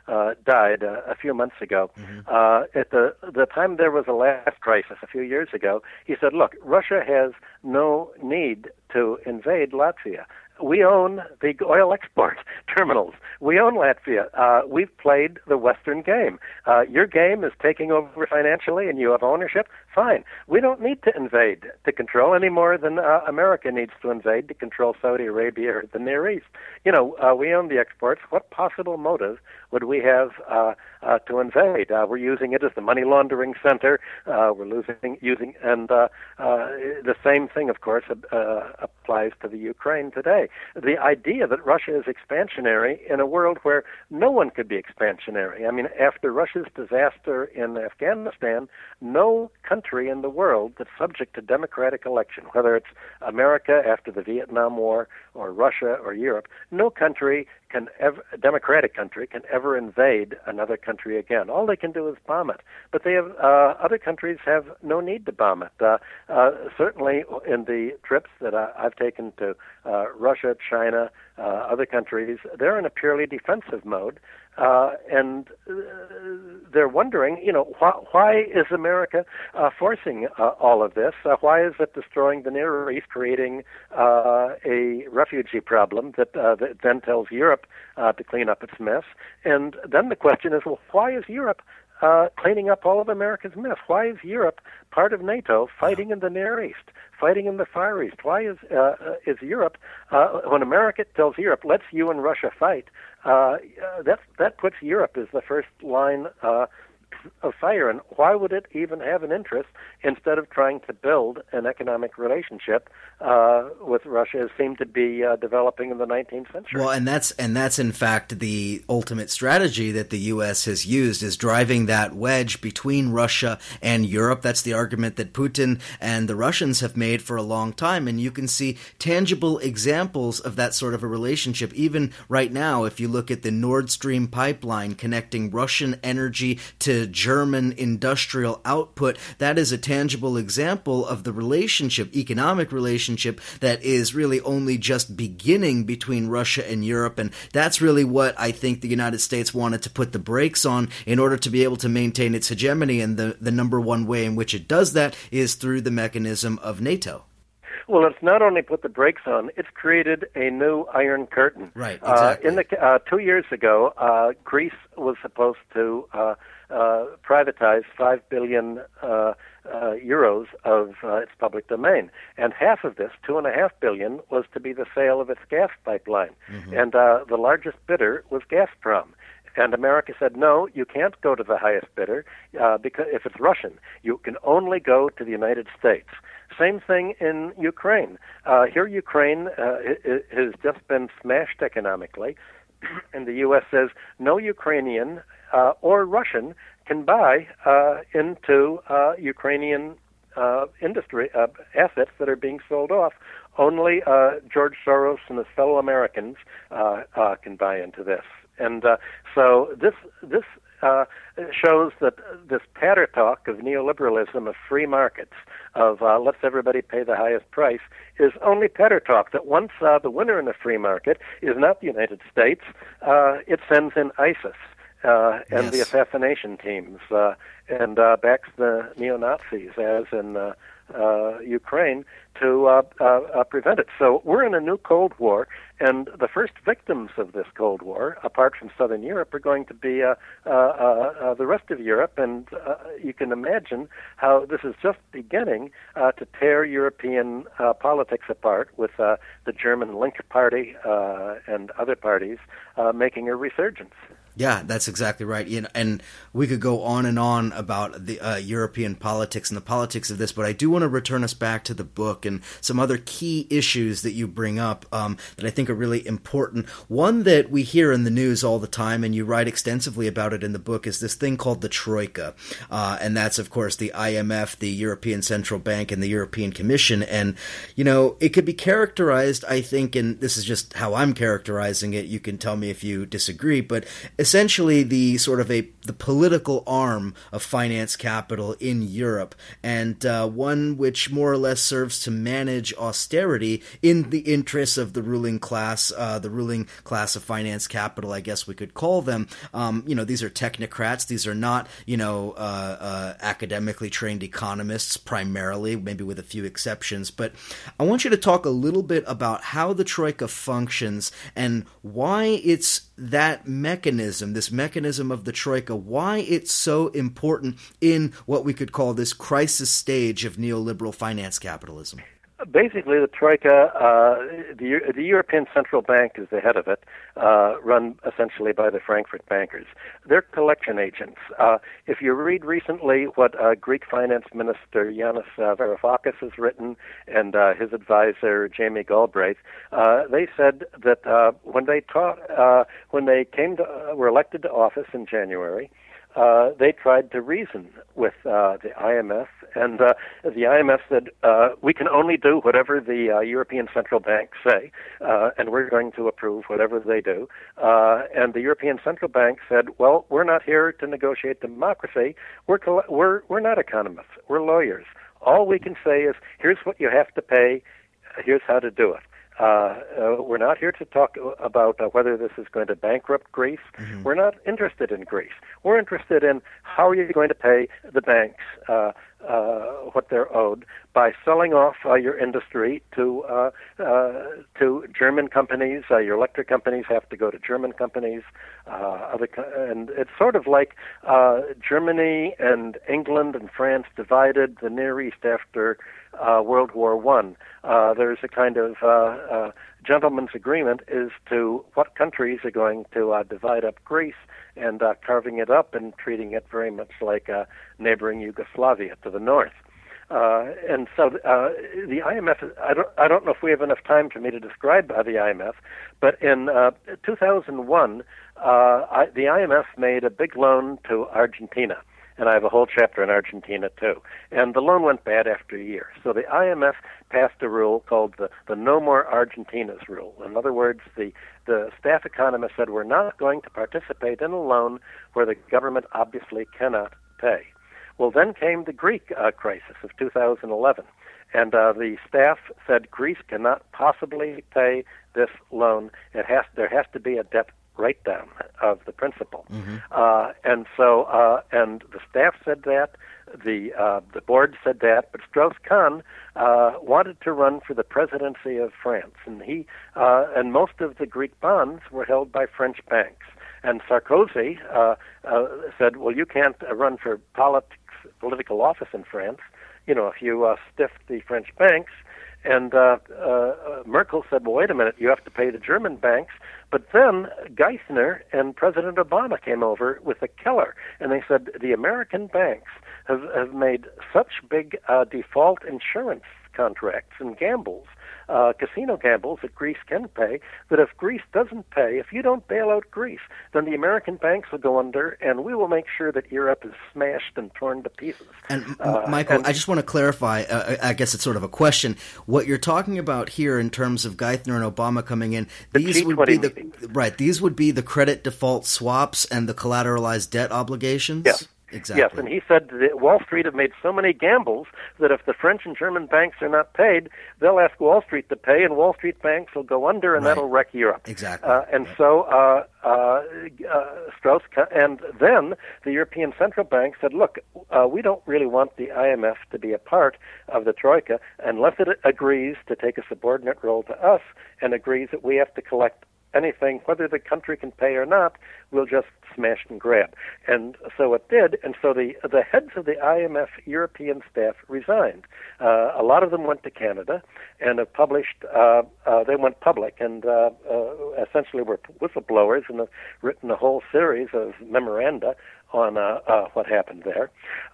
uh, died uh, a few months ago. Mm-hmm. Uh, at the the time there was a last crisis a few years ago, he said, "Look, Russia has no need to invade Latvia we own the oil export terminals. We own Latvia. Uh, we've played the Western game. Uh, your game is taking over financially and you have ownership. Fine. We don't need to invade to control any more than uh, America needs to invade to control Saudi Arabia or the Near East. You know, uh, we own the exports. What possible motive would we have uh, uh, to invade? We're using it as the money laundering center. We're losing, using, and the same thing, of course, applies to the Ukraine today. The idea that Russia is expansionary in a world where no one could be expansionary. I mean, after Russia's disaster in Afghanistan, no country in the world that's subject to democratic election, whether it's America after the Vietnam War or Russia or Europe, no country can ever, a democratic country can ever invade another country again. All they can do is bomb it. But they have uh, other countries have no need to bomb it. Uh, uh, certainly, in the trips that I, I've taken to uh, Russia, China, uh, other countries, they're in a purely defensive mode. Uh, and uh, they're wondering, you know, why, why is America uh, forcing uh, all of this? Uh, why is it destroying the Near East, creating uh, a refugee problem that, that then tells Europe to clean up its mess? And then the question is, well, why is Europe uh, cleaning up all of America's mess? Why is Europe part of NATO fighting in the Near East, fighting in the Far East? Why is uh, is Europe uh, when America tells Europe, "Let's you and Russia fight"? Uh, that that puts Europe as the first line of fire. And why would it even have an interest instead of trying to build an economic relationship uh, with Russia, as seemed to be uh, developing in the 19th century? Well, and that's and that's in fact the ultimate strategy that the U.S. has used is driving that wedge between Russia and Europe. That's the argument that Putin and the Russians have made for a long time, and you can see tangible examples of that sort of a relationship even right now. If you look at the Nord Stream pipeline connecting Russian energy to German industrial output, that is a tangible example of the relationship, economic relationship, that is really only just beginning between Russia and Europe. And that's really what I think the United States wanted to put the brakes on in order to be able to maintain its hegemony. And the, the number one way in which it does that is through the mechanism of NATO. Well, it's not only put the brakes on; it's created a new Iron Curtain. Right. Exactly. Uh, in the uh, two years ago, uh, Greece was supposed to uh, privatized 5 billion uh, uh, euros of uh, its public domain. And half of this, 2.5 billion, was to be the sale of its gas pipeline. Mm-hmm. And uh, the largest bidder was Gazprom. And America said, no, you can't go to the highest bidder uh, because if it's Russian, you can only go to the United States. Same thing in Ukraine. Uh, here, Ukraine uh, has just been smashed economically, and the U.S. says no Ukrainian uh, or Russian can buy uh, into uh, Ukrainian uh, industry uh, assets that are being sold off. Only uh, George Soros and his fellow Americans uh, uh, can buy into this, and uh, so this this uh, shows that this patter talk of neoliberalism, of free markets, of uh, let's everybody pay the highest price, is only patter talk. That once uh, the winner in a free market is not the United States, uh, it sends in ISIS uh, and yes. the assassination teams uh, and uh, backs the neo Nazis, as in uh, uh, Ukraine, to uh, uh, uh, prevent it. So we're in a new Cold War, and the first victims of this Cold War, apart from Southern Europe, are going to be uh, uh, uh, uh, the rest of Europe. And uh, you can imagine how this is just beginning uh, to tear European uh, politics apart, with uh, the German Link Party uh, and other parties uh, making a resurgence. Yeah, that's exactly right. You know, and we could go on and on about the uh, European politics and the politics of this, but I do want to return us back to the book and some other key issues that you bring up um, that I think are really important. One that we hear in the news all the time, and you write extensively about it in the book, is this thing called the Troika. Uh, and that's, of course, the IMF, the European Central Bank, and the European Commission. And, you know, it could be characterized, I think, and this is just how I'm characterizing it. You can tell me if you disagree, but essentially the sort of a the political arm of finance capital in Europe, and uh, one which more or less serves to manage austerity in the interests of the ruling class, uh, the ruling class of finance capital, I guess we could call them. Um, you know, these are technocrats. These are not you know uh, uh academically trained economists primarily, maybe with a few exceptions. But I want you to talk a little bit about how the troika functions and why it's that mechanism, this mechanism of the troika, why it's so important in what we could call this crisis stage of neoliberal finance capitalism basically, the troika, uh, the, the European Central Bank is the head of it, uh, run essentially by the Frankfurt bankers. They're collection agents. Uh, if you read recently what uh, Greek Finance Minister Yanis uh, Varoufakis has written and uh, his advisor Jamie Galbraith, uh, they said that uh, when they taught, uh, when they came to, uh, were elected to office in January, uh, they tried to reason with uh, the IMF, and uh, the IMF said, uh, "We can only do whatever the uh, European Central Bank say, uh, and we're going to approve whatever they do." Uh, and the European Central Bank said, "Well, we're not here to negotiate democracy. We're co- we're we're not economists. We're lawyers. All we can say is, here's what you have to pay. Here's how to do it." Uh, uh, we're not here to talk about uh, whether this is going to bankrupt Greece. Mm-hmm. We're not interested in Greece. We're interested in how are you going to pay the banks uh, uh, what they're owed by selling off uh, your industry to uh, uh, to German companies. Uh, your electric companies have to go to German companies. Uh, other co- and it's sort of like uh, Germany and England and France divided the Near East after uh, World War One. Uh, there's a kind of uh, uh, gentleman's agreement as to what countries are going to uh, divide up Greece and uh, carving it up and treating it very much like uh, neighboring Yugoslavia to the north. Uh, and so uh, the IMF, I don't, I don't know if we have enough time for me to describe uh, the IMF, but in uh, 2001, uh, I, the IMF made a big loan to Argentina and I have a whole chapter in Argentina too. And the loan went bad after a year. So the IMF passed a rule called the, the No More Argentinas rule. In other words, the, the staff economist said we're not going to participate in a loan where the government obviously cannot pay. Well, then came the Greek uh, crisis of 2011. And uh, the staff said Greece cannot possibly pay this loan. It has there has to be a debt write down of the principal. Mm-hmm. Uh, and so, uh, and the staff said that, the uh, the board said that, but Strauss Kahn uh, wanted to run for the presidency of France, and he uh, and most of the Greek bonds were held by French banks. And Sarkozy uh, uh, said, "Well, you can't uh, run for politics, political office in France. You know, if you uh, stiff the French banks." And uh, uh, Merkel said, well, wait a minute, you have to pay the German banks. But then Geithner and President Obama came over with a killer, and they said the American banks have, have made such big uh, default insurance contracts and gambles uh, casino gambles that Greece can pay, that if Greece doesn't pay, if you don't bail out Greece, then the American banks will go under, and we will make sure that Europe is smashed and torn to pieces. And uh, Michael, and, I just want to clarify. Uh, I guess it's sort of a question. What you're talking about here, in terms of Geithner and Obama coming in, these would be the right. These would be the credit default swaps and the collateralized debt obligations. Yes. Exactly. Yes, and he said that Wall Street have made so many gambles that if the French and German banks are not paid, they'll ask Wall Street to pay, and Wall Street banks will go under, and right. that'll wreck Europe. Exactly. Uh, and right. so uh, uh, uh, Strauss, and then the European Central Bank said, "Look, uh, we don't really want the IMF to be a part of the troika unless it agrees to take a subordinate role to us and agrees that we have to collect." Anything, whether the country can pay or not, we'll just smash and grab. And so it did. And so the the heads of the IMF European staff resigned. Uh, a lot of them went to Canada and have published. Uh, uh, they went public and uh, uh, essentially were whistleblowers and have written a whole series of memoranda on uh, uh, what happened there.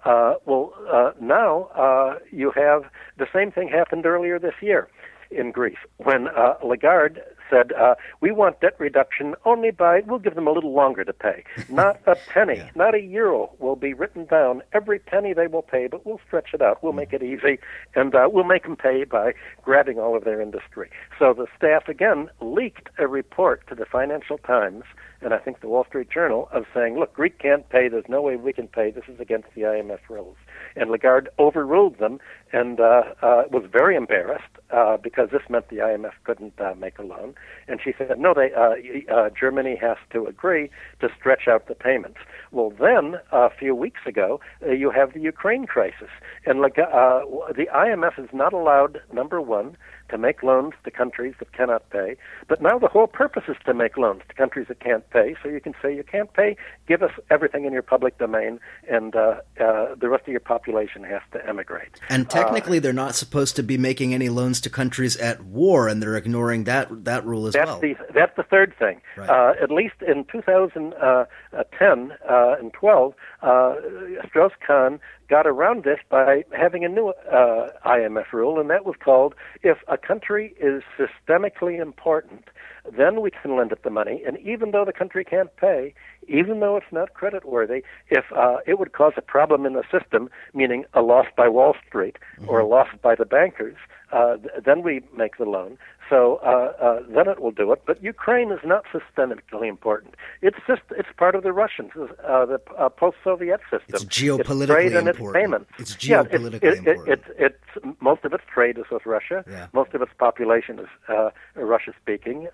Uh, well, uh, now uh, you have the same thing happened earlier this year in Greece when uh, Lagarde said, uh, "We want debt reduction only by we'll give them a little longer to pay. Not a penny, yeah. not a euro will be written down. Every penny they will pay, but we'll stretch it out. We'll make it easy, and uh, we'll make them pay by grabbing all of their industry." So the staff again leaked a report to the Financial Times and I think the Wall Street Journal of saying, "Look, Greek can't pay. There's no way we can pay. This is against the IMF rules." And Lagarde overruled them and uh, uh, was very embarrassed uh, because this meant the IMF couldn't uh, make a loan. And she said, no, they, uh, uh, Germany has to agree to stretch out the payments. Well, then, a few weeks ago, uh, you have the Ukraine crisis. And uh, the IMF is not allowed, number one, to make loans to countries that cannot pay. But now the whole purpose is to make loans to countries that can't pay. So you can say, you can't pay, give us everything in your public domain, and uh, uh, the rest of your population has to emigrate. And technically, uh, they're not supposed to be making any loans to countries at war, and they're ignoring that that rule as that's well. The, that's the third thing. Right. Uh, at least in 2010 uh, and 12, uh, Strauss-Kahn got around this by having a new uh, IMF rule, and that was called if a country is systemically important, then we can lend it the money. And even though the country can't pay, even though it's not creditworthy, if uh, it would cause a problem in the system, meaning a loss by Wall Street mm-hmm. or a loss by the bankers, uh, th- then we make the loan. So uh, uh, then it will do it. But Ukraine is not systemically important. It's just it's part of the Russians, uh, the uh, post-Soviet system. It's geopolitically it's trade important. and its payments. It's geopolitically yeah, it, important. It, it, it's most of its trade is with Russia. Yeah. Most of its population is uh, Russia-speaking.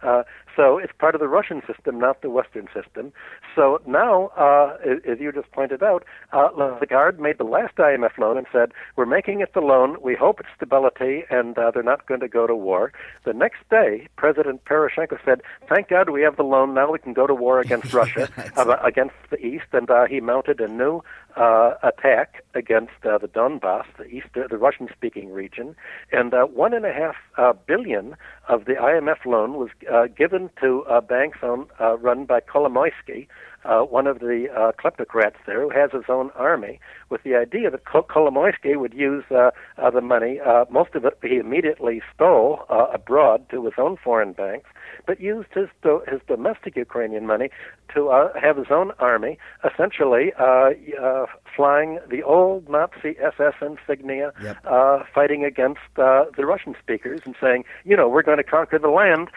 So it's part of the Russian system, not the Western system. So now, uh, as you just pointed out, uh, Lagarde made the last IMF loan and said, "We're making it the loan. We hope it's stability, and uh, they're not going to go to war." The next day, President Poroshenko said, "Thank God we have the loan. Now we can go to war against Russia, uh, against the East." And uh, he mounted a new uh, attack against uh, the Donbass, the East, the Russian-speaking region, and uh, one and a half uh, billion of the IMF loan was uh, given to uh, banks on, uh, run by Kolomoisky, uh, one of the uh, kleptocrats there, who has his own army, with the idea that Kol- Kolomoisky would use uh, uh, the money. Uh, most of it he immediately stole uh, abroad to his own foreign banks, but used his do- his domestic Ukrainian money to uh, have his own army, essentially uh, uh, flying the old Nazi SS insignia, Yep. uh, fighting against uh, the Russian speakers and saying, you know, we're going to conquer the land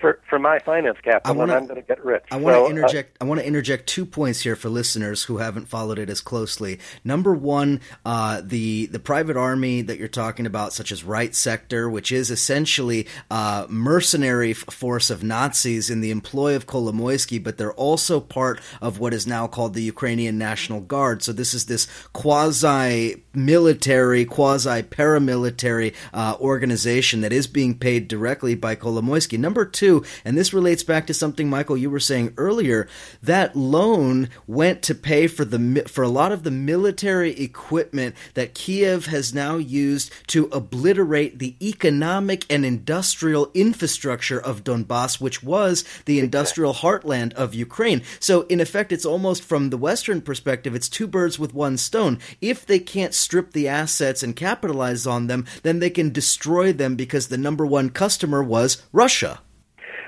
for for my finance capital, wanna- and I'm going to get rich. I want So, to uh, interject. I want to interject two points here for listeners who haven't followed it as closely. Number one, uh, the the private army that you're talking about, such as Right Sector, which is essentially a mercenary f- force of Nazis in the employ of Kolomoisky, but they're also part of what is now called the Ukrainian National Guard. So this is this quasi military, quasi paramilitary uh, organization that is being paid directly by Kolomoisky. Number two, and this relates back to something Michael you were saying earlier, that loan went to pay for the for a lot of the military equipment that Kiev has now used to obliterate the economic and industrial infrastructure of Donbass, which was the industrial heartland of Ukraine. So in effect, it's almost from the Western perspective, it's two birds with one stone. If they can't strip the assets and capitalize on them, then they can destroy them because the number one customer was Russia.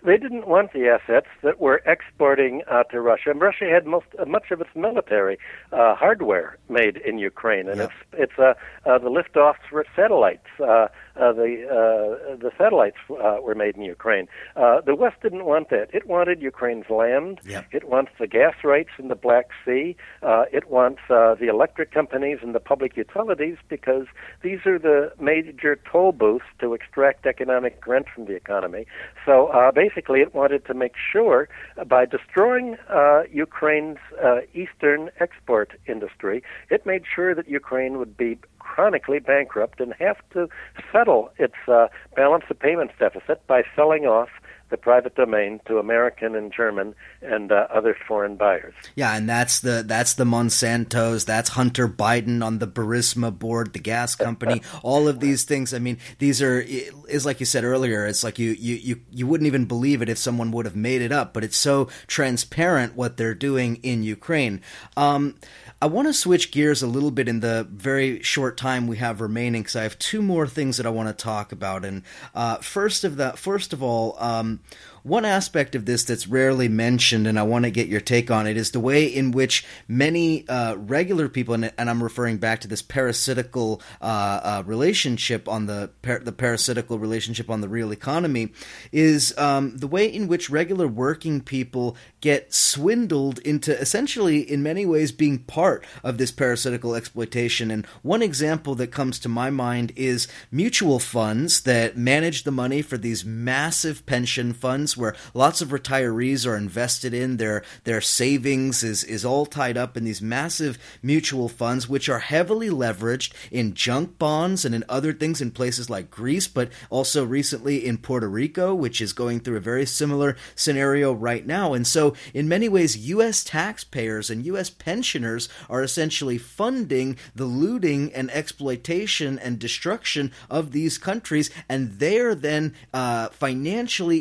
They didn't want the assets that were exporting uh, to Russia. And Russia had most uh, much of its military uh, hardware made in Ukraine, and Yeah. it's it's uh, uh, the liftoffs for satellites. Uh, uh, the uh, the satellites uh, were made in Ukraine. Uh, the West didn't want that. It wanted Ukraine's land. It wants the gas rights in the Black Sea. Uh, it wants uh, the electric companies and the public utilities because these are the major toll booths to extract economic rent from the economy. So uh, basically, it wanted to make sure uh, by destroying uh, Ukraine's uh, eastern export industry, it made sure that Ukraine would be chronically bankrupt and have to settle its uh, balance of payments deficit by selling off the private domain to American and German and uh, other foreign buyers. Yeah, and that's the that's the Monsantos, that's Hunter Biden on the Burisma board, the gas company, all of these things. I mean, these are is like you said earlier. It's like you you you you wouldn't even believe it if someone would have made it up, but it's so transparent what they're doing in Ukraine. Um, I want to switch gears a little bit in the very short time we have remaining because I have two more things that I want to talk about. And uh, first of that, first of all, um, one aspect of this that's rarely mentioned, and I want to get your take on it, is the way in which many uh, regular people, and, and, I'm referring back to this parasitical uh, uh, relationship on the par- the parasitical relationship on the real economy, is um, the way in which regular working people get swindled into essentially, in many ways, being part of this parasitical exploitation. And one example that comes to my mind is mutual funds that manage the money for these massive pension funds where lots of retirees are invested in their their savings is is all tied up in these massive mutual funds which are heavily leveraged in junk bonds and in other things in places like Greece but also recently in Puerto Rico which is going through a very similar scenario right now. And so in many ways US taxpayers and US pensioners are essentially funding the looting and exploitation and destruction of these countries and they're then uh, financially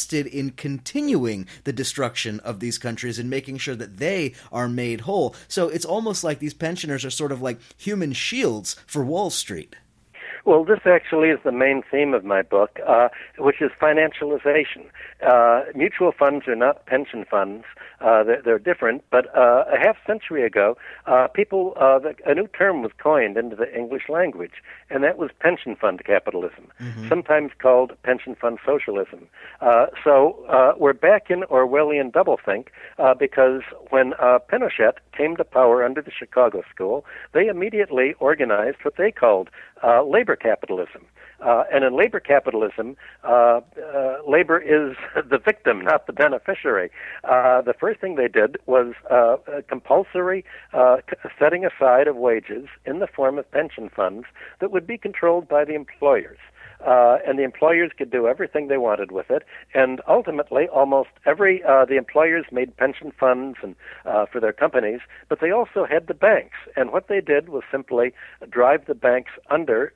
invested in continuing the destruction of these countries and making sure that they are made whole. So it's almost like these pensioners are sort of like human shields for Wall Street. Well, this actually is the main theme of my book, uh, which is financialization. Uh, mutual funds are not pension funds. Uh, they're, they're, different, but uh, a half century ago, uh, people uh, the, a new term was coined into the English language, and that was pension fund capitalism, mm-hmm. sometimes called pension fund socialism. so we're back in Orwellian doublethink because when Pinochet came to power under the Chicago School, they immediately organized what they called labor capitalism. Uh, and in labor capitalism, uh, uh, labor is the victim, not the beneficiary. Uh, the first thing they did was uh, compulsory uh, setting aside of wages in the form of pension funds that would be controlled by the employers. Uh, and the employers could do everything they wanted with it. And ultimately, almost every uh, the employers made pension funds and uh, for their companies, but they also had the banks. And what they did was simply drive the banks under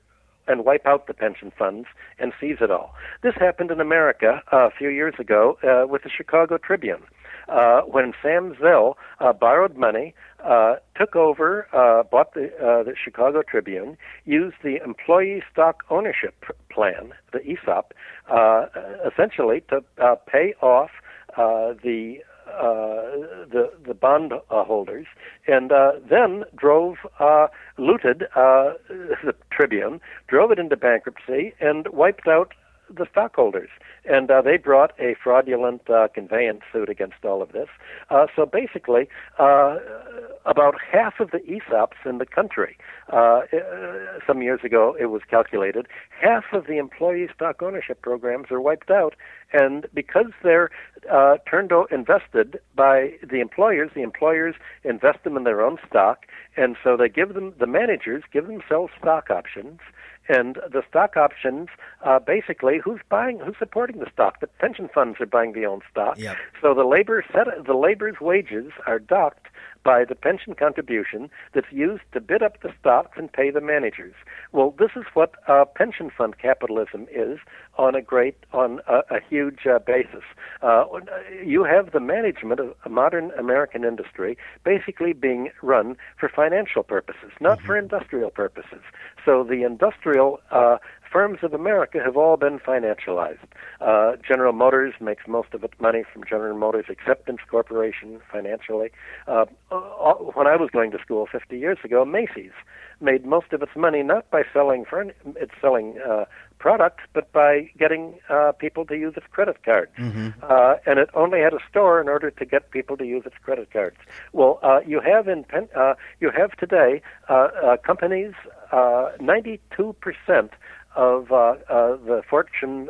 and wipe out the pension funds and seize it all. This happened in America uh, a few years ago uh, with the Chicago Tribune. Uh, when Sam Zell uh, borrowed money, uh, took over, uh, bought the, uh, the Chicago Tribune, used the employee stock ownership plan, the ESOP, uh, essentially to uh, pay off uh, the uh, the the bond uh, holders, and uh, then drove uh, looted uh, the Tribune, drove it into bankruptcy, and wiped out the stockholders and uh, they brought a fraudulent uh, conveyance suit against all of this. Uh, so basically, uh, about half of the ESOPs in the country, uh, uh, some years ago it was calculated, half of the employee stock ownership programs are wiped out, and because they're uh, turned o- invested by the employers, the employers invest them in their own stock, and so they give them the managers give themselves stock options and the stock options, uh, basically, who's buying, who's supporting the stock? The pension funds are buying the own stock. Yep. So the labor set, the labor's wages are docked by the pension contribution that's used to bid up the stocks and pay the managers. Well, this is what uh, pension fund capitalism is on a great, on a, a huge uh, basis. Uh, you have the management of a modern American industry basically being run for financial purposes, not mm-hmm. for industrial purposes. So the industrial uh, firms of America have all been financialized. Uh, General Motors makes most of its money from General Motors Acceptance Corporation financially. Uh, when I was going to school 50 years ago, Macy's made most of its money not by selling furn- it's selling uh, products, but by getting uh, people to use its credit cards. Mm-hmm. Uh, and it only had a store in order to get people to use its credit cards. Well, uh, you have in pen- uh, you have today uh, uh, companies. Uh, 92 percent of uh, uh, the Fortune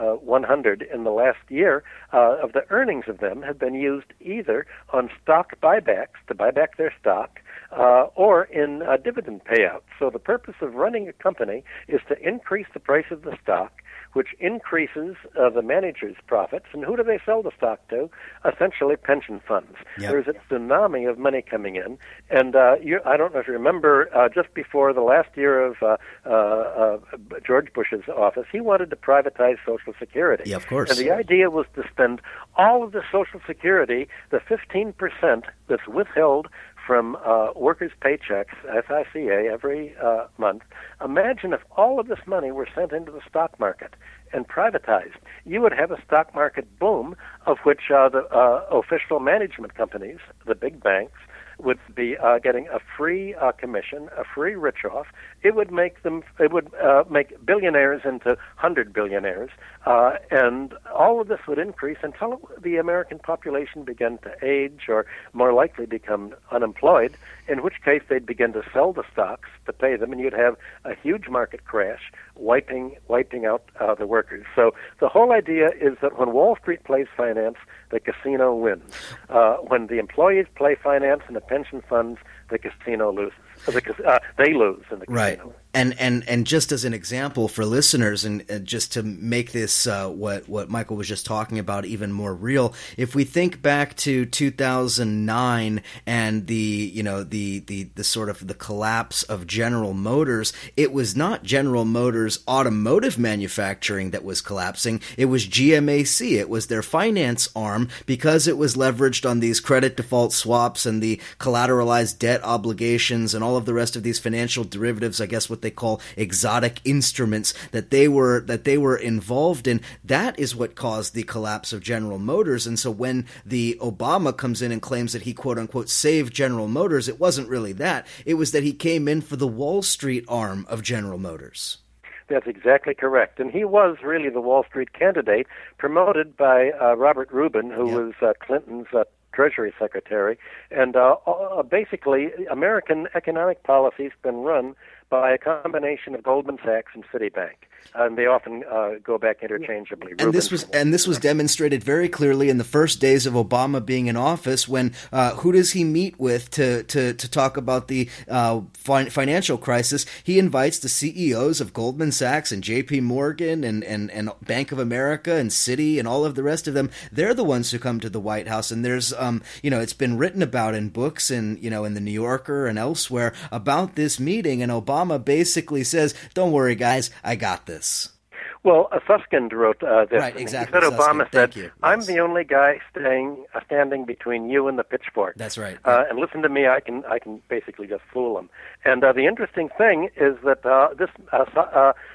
uh, uh 100 in the last year, uh, of the earnings of them have been used either on stock buybacks to buy back their stock, uh, or in dividend payouts. So the purpose of running a company is to increase the price of the stock which increases uh, the manager's profits. And who do they sell the stock to? Essentially, pension funds. Yep. There's a tsunami of money coming in, and uh, you, I don't know if you remember, uh, just before the last year of uh, uh, uh, George Bush's office, he wanted to privatize Social Security. Yeah, of course. And the idea was to spend all of the Social Security, the 15 percent that's withheld from uh, workers' paychecks, FICA, every uh, month. Imagine if all of this money were sent into the stock market and privatized. You would have a stock market boom of which uh, the uh, official management companies, the big banks, would be uh, getting a free uh, commission, a free rich off. It would make them, it would uh, make billionaires into hundred billionaires, uh, and all of this would increase until the American population began to age, or more likely become unemployed. In which case, they'd begin to sell the stocks to pay them, and you'd have a huge market crash, wiping wiping out uh, the workers. So the whole idea is that when Wall Street plays finance, the casino wins. Uh, when the employees play finance and the pension funds, the casino loses. Uh, they lose in the casino. Right and and and just as an example for listeners and, and just to make this uh, what what Michael was just talking about even more real if we think back to 2009 and the you know the the the sort of the collapse of General Motors it was not General Motors automotive manufacturing that was collapsing. It was GMAC it was their finance arm because it was leveraged on these credit default swaps and the collateralized debt obligations and all all of the rest of these financial derivatives, I guess what they call exotic instruments that they were that they were involved in. That is what caused the collapse of General Motors. And so when the Obama comes in and claims that he quote unquote saved General Motors, it wasn't really that. It was that he came in for the Wall Street arm of General Motors. That's exactly correct. And he was really the Wall Street candidate promoted by uh, Robert Rubin, who was uh, Clinton's uh, Treasury Secretary. And uh, uh, basically, American economic policy has been run by a combination of Goldman Sachs and Citibank and they often uh, go back interchangeably. And this was and this was demonstrated very clearly in the first days of Obama being in office. When uh, who does he meet with to to, to talk about the uh, fi- financial crisis? He invites the CEOs of Goldman Sachs and J.P. Morgan and, and and Bank of America and Citi and all of the rest of them. They're the ones who come to the White House, and there's um you know it's been written about in books and you know in the New Yorker and elsewhere about this meeting, and Obama basically says, "Don't worry, guys, I got this." Well, uh, Suskind wrote uh, this. Right, exactly. He said Obama Suskind. said, "I'm the only guy staying uh, standing between you and the pitchfork." That's right. Uh, and listen to me, I can I can basically just fool them. And uh, the interesting thing is that uh, this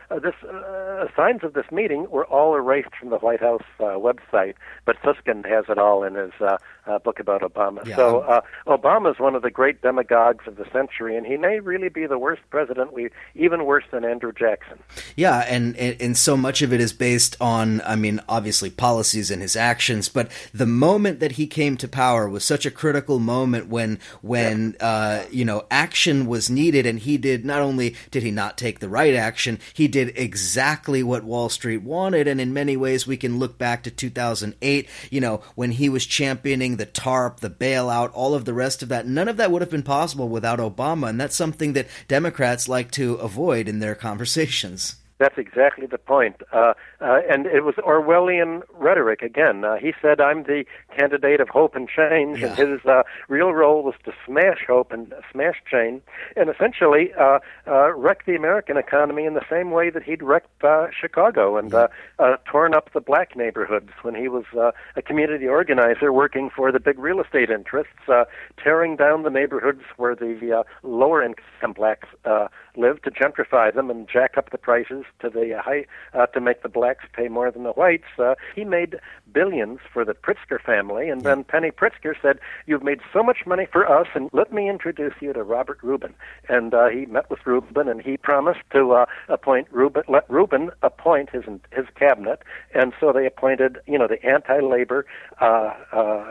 uh, uh, uh, this uh, signs of this meeting were all erased from the White House uh, website, but Suskind has it all in his uh, book about Obama. Yeah, so uh, Obama is one of the great demagogues of the century, and he may really be the worst president we even worse than Andrew Jackson. Yeah, and, and so much of it is based on, I mean, obviously policies and his actions, but the moment that he came to power was such a critical moment when when yeah. uh, you know action was needed, and he did not only did he not take the right action, he did exactly what Wall Street wanted, and in many ways we can look back to 2008, you know, when he was championing the TARP, the bailout, all of the rest of that. None of that would have been possible without Obama, and that's something that Democrats like to avoid in their conversations. That's exactly the point. Uh, uh, and it was Orwellian rhetoric again. Uh, he said, I'm the candidate of hope and change, yeah. and his uh, real role was to smash hope and smash change, and essentially uh, uh, wreck the American economy in the same way that he'd wrecked uh, Chicago and uh, uh, torn up the black neighborhoods when he was uh, a community organizer working for the big real estate interests, uh, tearing down the neighborhoods where the uh, lower income blacks uh, live to gentrify them and jack up the prices to the high uh, to make the blacks pay more than the whites. Uh, he made billions for the Pritzker family, and then Penny Pritzker said, "You've made so much money for us, and let me introduce you to Robert Rubin." And uh, he met with Rubin, and he promised to uh, appoint Rubin, let Rubin appoint his his cabinet, and so they appointed, you know, the anti-labor, uh, uh,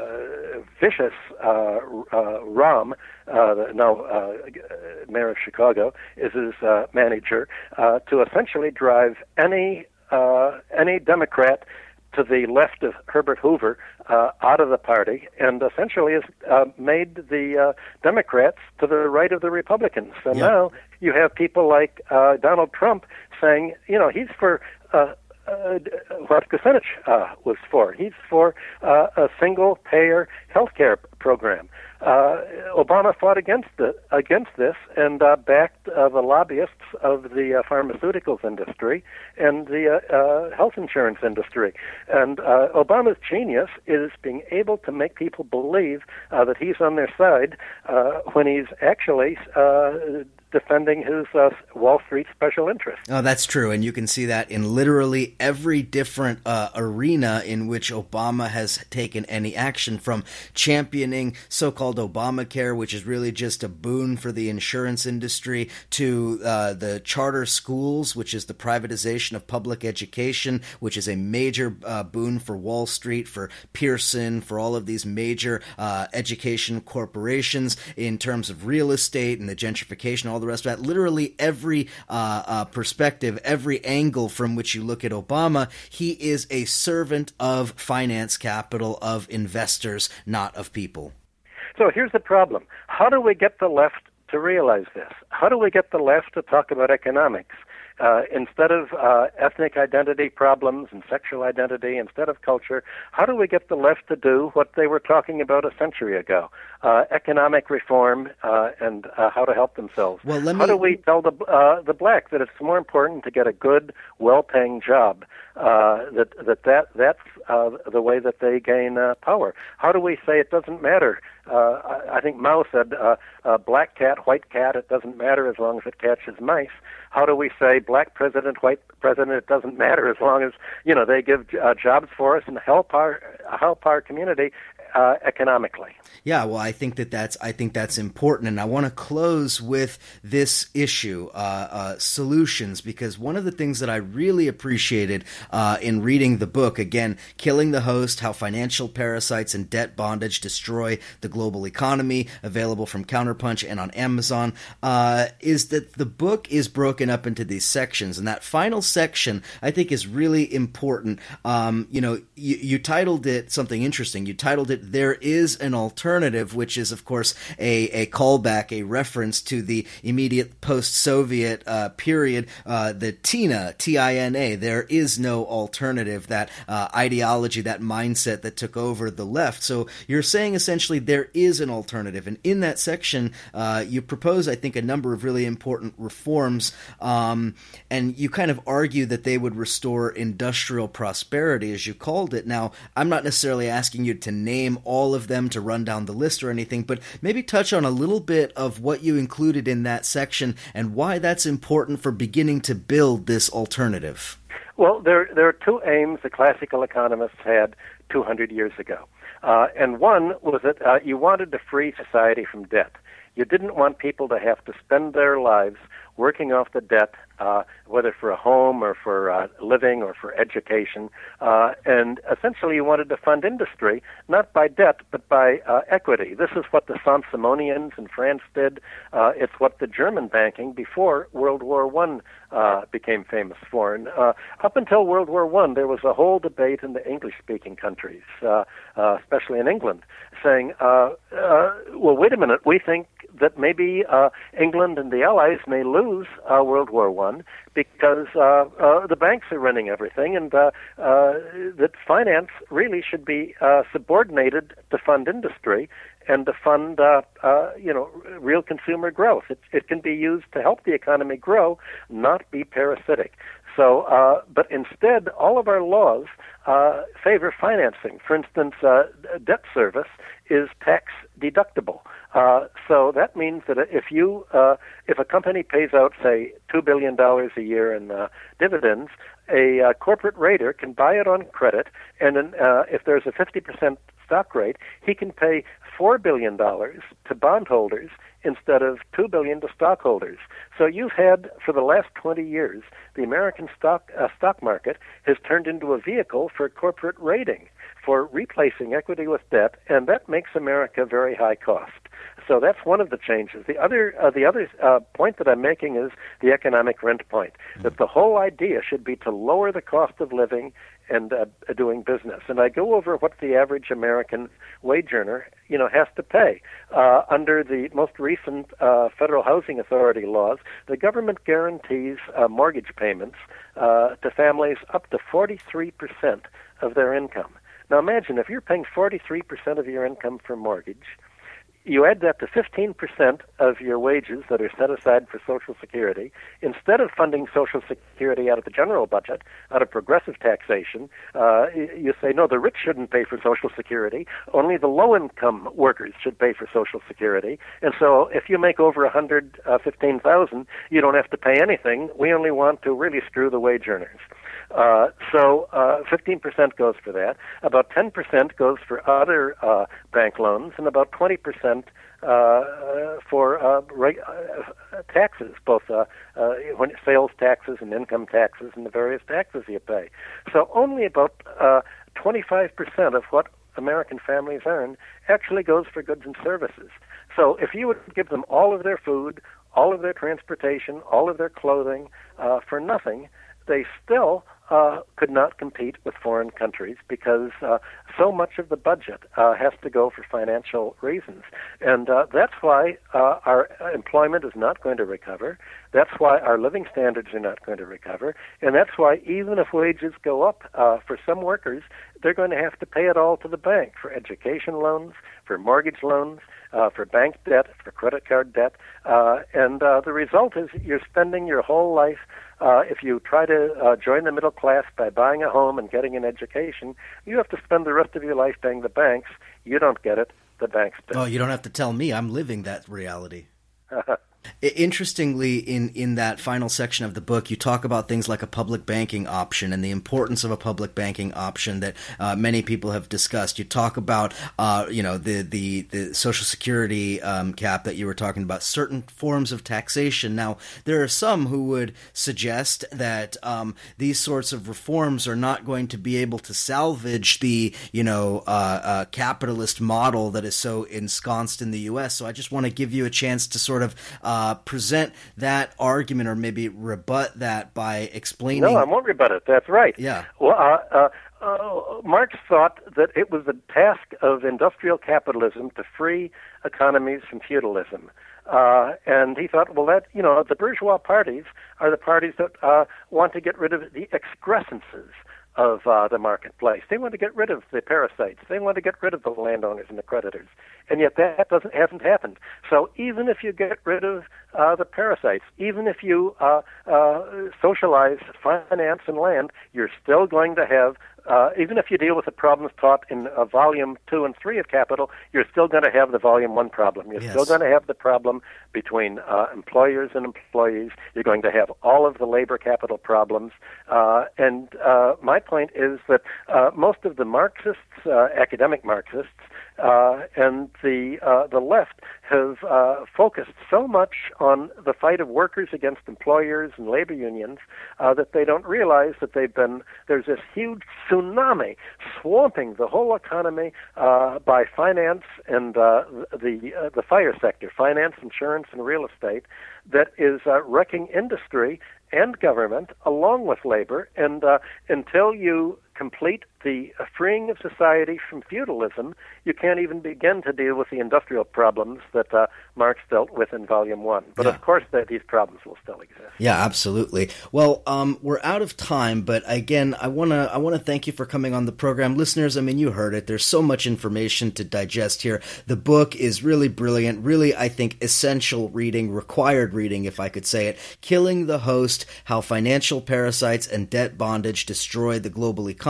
vicious uh, uh, Rahm, uh, now uh, mayor of Chicago, is his uh, manager, uh, to essentially drive any uh, any Democrat to the left of Herbert Hoover uh, out of the party, and essentially has uh, made the uh, Democrats to the right of the Republicans. So Yeah. now you have people like uh, Donald Trump saying, you know, he's for. Uh, uh, what Kucinich uh, was for. He's for uh, a single payer health care program. Uh, Obama fought against the, against this and uh, backed uh, the lobbyists of the uh, pharmaceuticals industry and the uh, uh, health insurance industry. And uh, Obama's genius is being able to make people believe that he's on their side uh, when he's actually uh, defending his uh, Wall Street special interest. Oh, that's true, and you can see that in literally every different uh, arena in which Obama has taken any action, from championing so-called Obamacare, which is really just a boon for the insurance industry, to uh, the charter schools, which is the privatization of public education, which is a major uh, boon for Wall Street, for Pearson, for all of these major uh, education corporations in terms of real estate and the gentrification, all the rest of that. Literally every uh, uh, perspective, every angle from which you look at Obama, he is a servant of finance capital, of investors, not of people. So here's the problem. How do we get the left to realize this? How do we get the left to talk about economics? Uh, instead of uh, ethnic identity problems and sexual identity, instead of culture, how do we get the left to do what they were talking about a century ago? Uh, economic reform uh, and uh, how to help themselves. Well, let how me- do we tell the uh, the black that it's more important to get a good, well-paying job? Uh, that that that that's uh, the way that they gain uh, power. How do we say it doesn't matter uh, I I think Mao said, uh, uh, black cat, white cat, it doesn't matter as long as it catches mice. How do we say black president, white president, it doesn't matter as long as, you know, they give uh, jobs for us and help our, help our community uh, economically. Yeah, well, I think that that's I think that's important, and I want to close with this issue, uh, uh, solutions, because one of the things that I really appreciated uh, in reading the book, again, "Killing the Host: How Financial Parasites and Debt Bondage Destroy the Global Economy," available from Counterpunch and on Amazon, uh, is that the book is broken up into these sections, and that final section I think is really important. Um, you know, you, you titled it something interesting. You titled it there is an alternative, which is, of course, a, a callback, a reference to the immediate post Soviet uh, period, uh, the TINA, T I N A. There is no alternative, that uh, ideology, that mindset that took over the left. So you're saying essentially there is an alternative. And in that section, uh, you propose, I think, a number of really important reforms. Um, and you kind of argue that they would restore industrial prosperity, as you called it. Now, I'm not necessarily asking you to name name all of them to run down the list or anything, but maybe touch on a little bit of what you included in that section and why that's important for beginning to build this alternative. Well, there, there are two aims the classical economists had 200 years ago. Uh, and one was that uh, you wanted to free society from debt. You didn't want people to have to spend their lives working off the debt, uh, whether for a home or for uh, living or for education. Uh, and essentially, you wanted to fund industry not by debt but by uh, equity. This is what the Saint-Simonians in France did. Uh, it's what the German banking before World War One uh, became famous for. And uh, up until World War One, there was a whole debate in the English-speaking countries, uh, uh, especially in England, saying, uh, uh, "Well, wait a minute. We think that maybe uh, England and the Allies may lose uh, World War One because uh, uh, the banks are running everything, and uh, uh, that finance really should be uh, subordinated to fund industry and to fund, uh, uh, you know, real consumer growth. It, it can be used to help the economy grow, not be parasitic. So, uh, but instead, all of our laws uh, favor financing. For instance, uh, debt service is tax deductible. Uh, so that means that if you, uh, if a company pays out, say, two billion dollars a year in uh, dividends, a corporate raider can buy it on credit, and then, if there's a 50% stock rate, he can pay four billion dollars to bondholders instead of two billion to stockholders. So you've had for the last 20 years, the American stock uh, stock market has turned into a vehicle for corporate raiding, for replacing equity with debt, and that makes America very high cost. So that's one of the changes. The other, uh, the other uh, point that I'm making is the economic rent point. That the whole idea should be to lower the cost of living and uh, doing business. And I go over what the average American wage earner, you know, has to pay uh, under the most recent uh, federal housing authority laws. The government guarantees uh, mortgage payments uh, to families up to 43 percent of their income. Now imagine if you're paying 43 percent of your income for mortgage you add that to 15% of your wages that are set aside for Social Security. Instead of funding Social Security out of the general budget, out of progressive taxation, uh, you say, no, the rich shouldn't pay for Social Security. Only the low income workers should pay for Social Security. And so if you make over 115000 uh, you don't have to pay anything. We only want to really screw the wage earners. Uh, so uh, 15% goes for that. About 10% goes for other uh, bank loans, and about 20% uh, for uh, reg- uh, taxes, both when sales taxes and income taxes and the various taxes you pay. So only about uh, 25% of what American families earn actually goes for goods and services. So if you would give them all of their food, all of their transportation, all of their clothing for nothing, they still uh, could not compete with foreign countries because uh, so much of the budget uh, has to go for financial reasons. And uh, that's why uh, our employment is not going to recover. That's why our living standards are not going to recover. And that's why, even if wages go up uh, for some workers, they're going to have to pay it all to the bank for education loans, for mortgage loans, uh, for bank debt, for credit card debt. Uh, and uh, the result is you're spending your whole life uh, if you try to uh, join the middle class by buying a home and getting an education, you have to spend the rest of your life paying the banks. You don't get it. the banks do. Oh, you don't have to tell me. I'm living that reality. Interestingly, in, in that final section of the book, you talk about things like a public banking option and the importance of a public banking option that uh, many people have discussed. You talk about, uh, you know, the the, the Social Security um, cap that you were talking about, certain forms of taxation. Now, there are some who would suggest that um, these sorts of reforms are not going to be able to salvage the, you know, uh, uh capitalist model that is so ensconced in the U.S. So I just want to give you a chance to sort of uh, present that argument or maybe rebut that by explaining. No, I won't rebut it. That's right. Yeah. Well, uh, uh, uh, Marx thought that it was the task of industrial capitalism to free economies from feudalism. Uh, and he thought, well, that you know, the bourgeois parties are the parties that uh, want to get rid of the excrescences of uh, the marketplace. They want to get rid of the parasites. They want to get rid of the landowners and the creditors, and yet that doesn't hasn't happened. So even if you get rid of uh, the parasites, even if you uh, uh, socialize finance and land, you're still going to have uh, even if you deal with the problems taught in uh, volume two and three of Capital, you're still going to have the volume one problem. You're yes. still going to have the problem between uh, employers and employees. You're going to have all of the labor capital problems. Uh, and uh, my point is that uh, most of the Marxists, uh, academic Marxists, uh, and the uh, the left has uh, focused so much on the fight of workers against employers and labor unions uh, that they don't realize that they've been there's this huge tsunami swamping the whole economy uh, by finance and uh, the the fire sector, finance, insurance, and real estate, that is wrecking industry and government along with labor. And uh, until you complete the freeing of society from feudalism, you can't even begin to deal with the industrial problems that uh, Marx dealt with in Volume One. But yeah. of course, these problems will still exist. Yeah, absolutely. Well, um, we're out of time, but again, I wanna I wanna thank you for coming on the program, listeners. I mean, you heard it. There's so much information to digest here. The book is really brilliant. Really, I think essential reading, required reading, if I could say it. Killing the Host: How Financial Parasites and Debt Bondage Destroy the Global Economy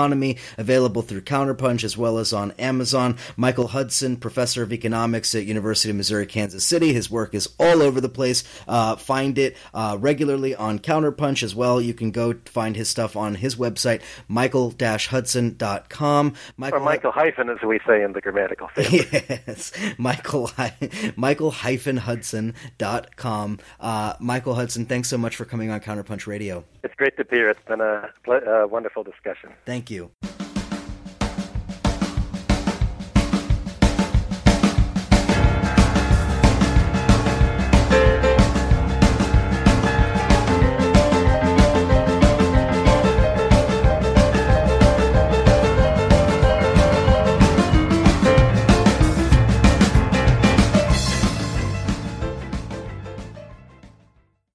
available through Counterpunch as well as on Amazon. Michael Hudson, professor of economics at University of Missouri Kansas City. His work is all over the place. Uh, find it uh, regularly on Counterpunch as well. You can go find his stuff on his website, michael-hudson.com. Michael, or Michael hyphen, as we say in the grammatical family. Yes, Michael, michael-hudson.com. Uh, Michael Hudson, thanks so much for coming on Counterpunch Radio. It's great to be here. It's been a, a wonderful discussion. Thank you.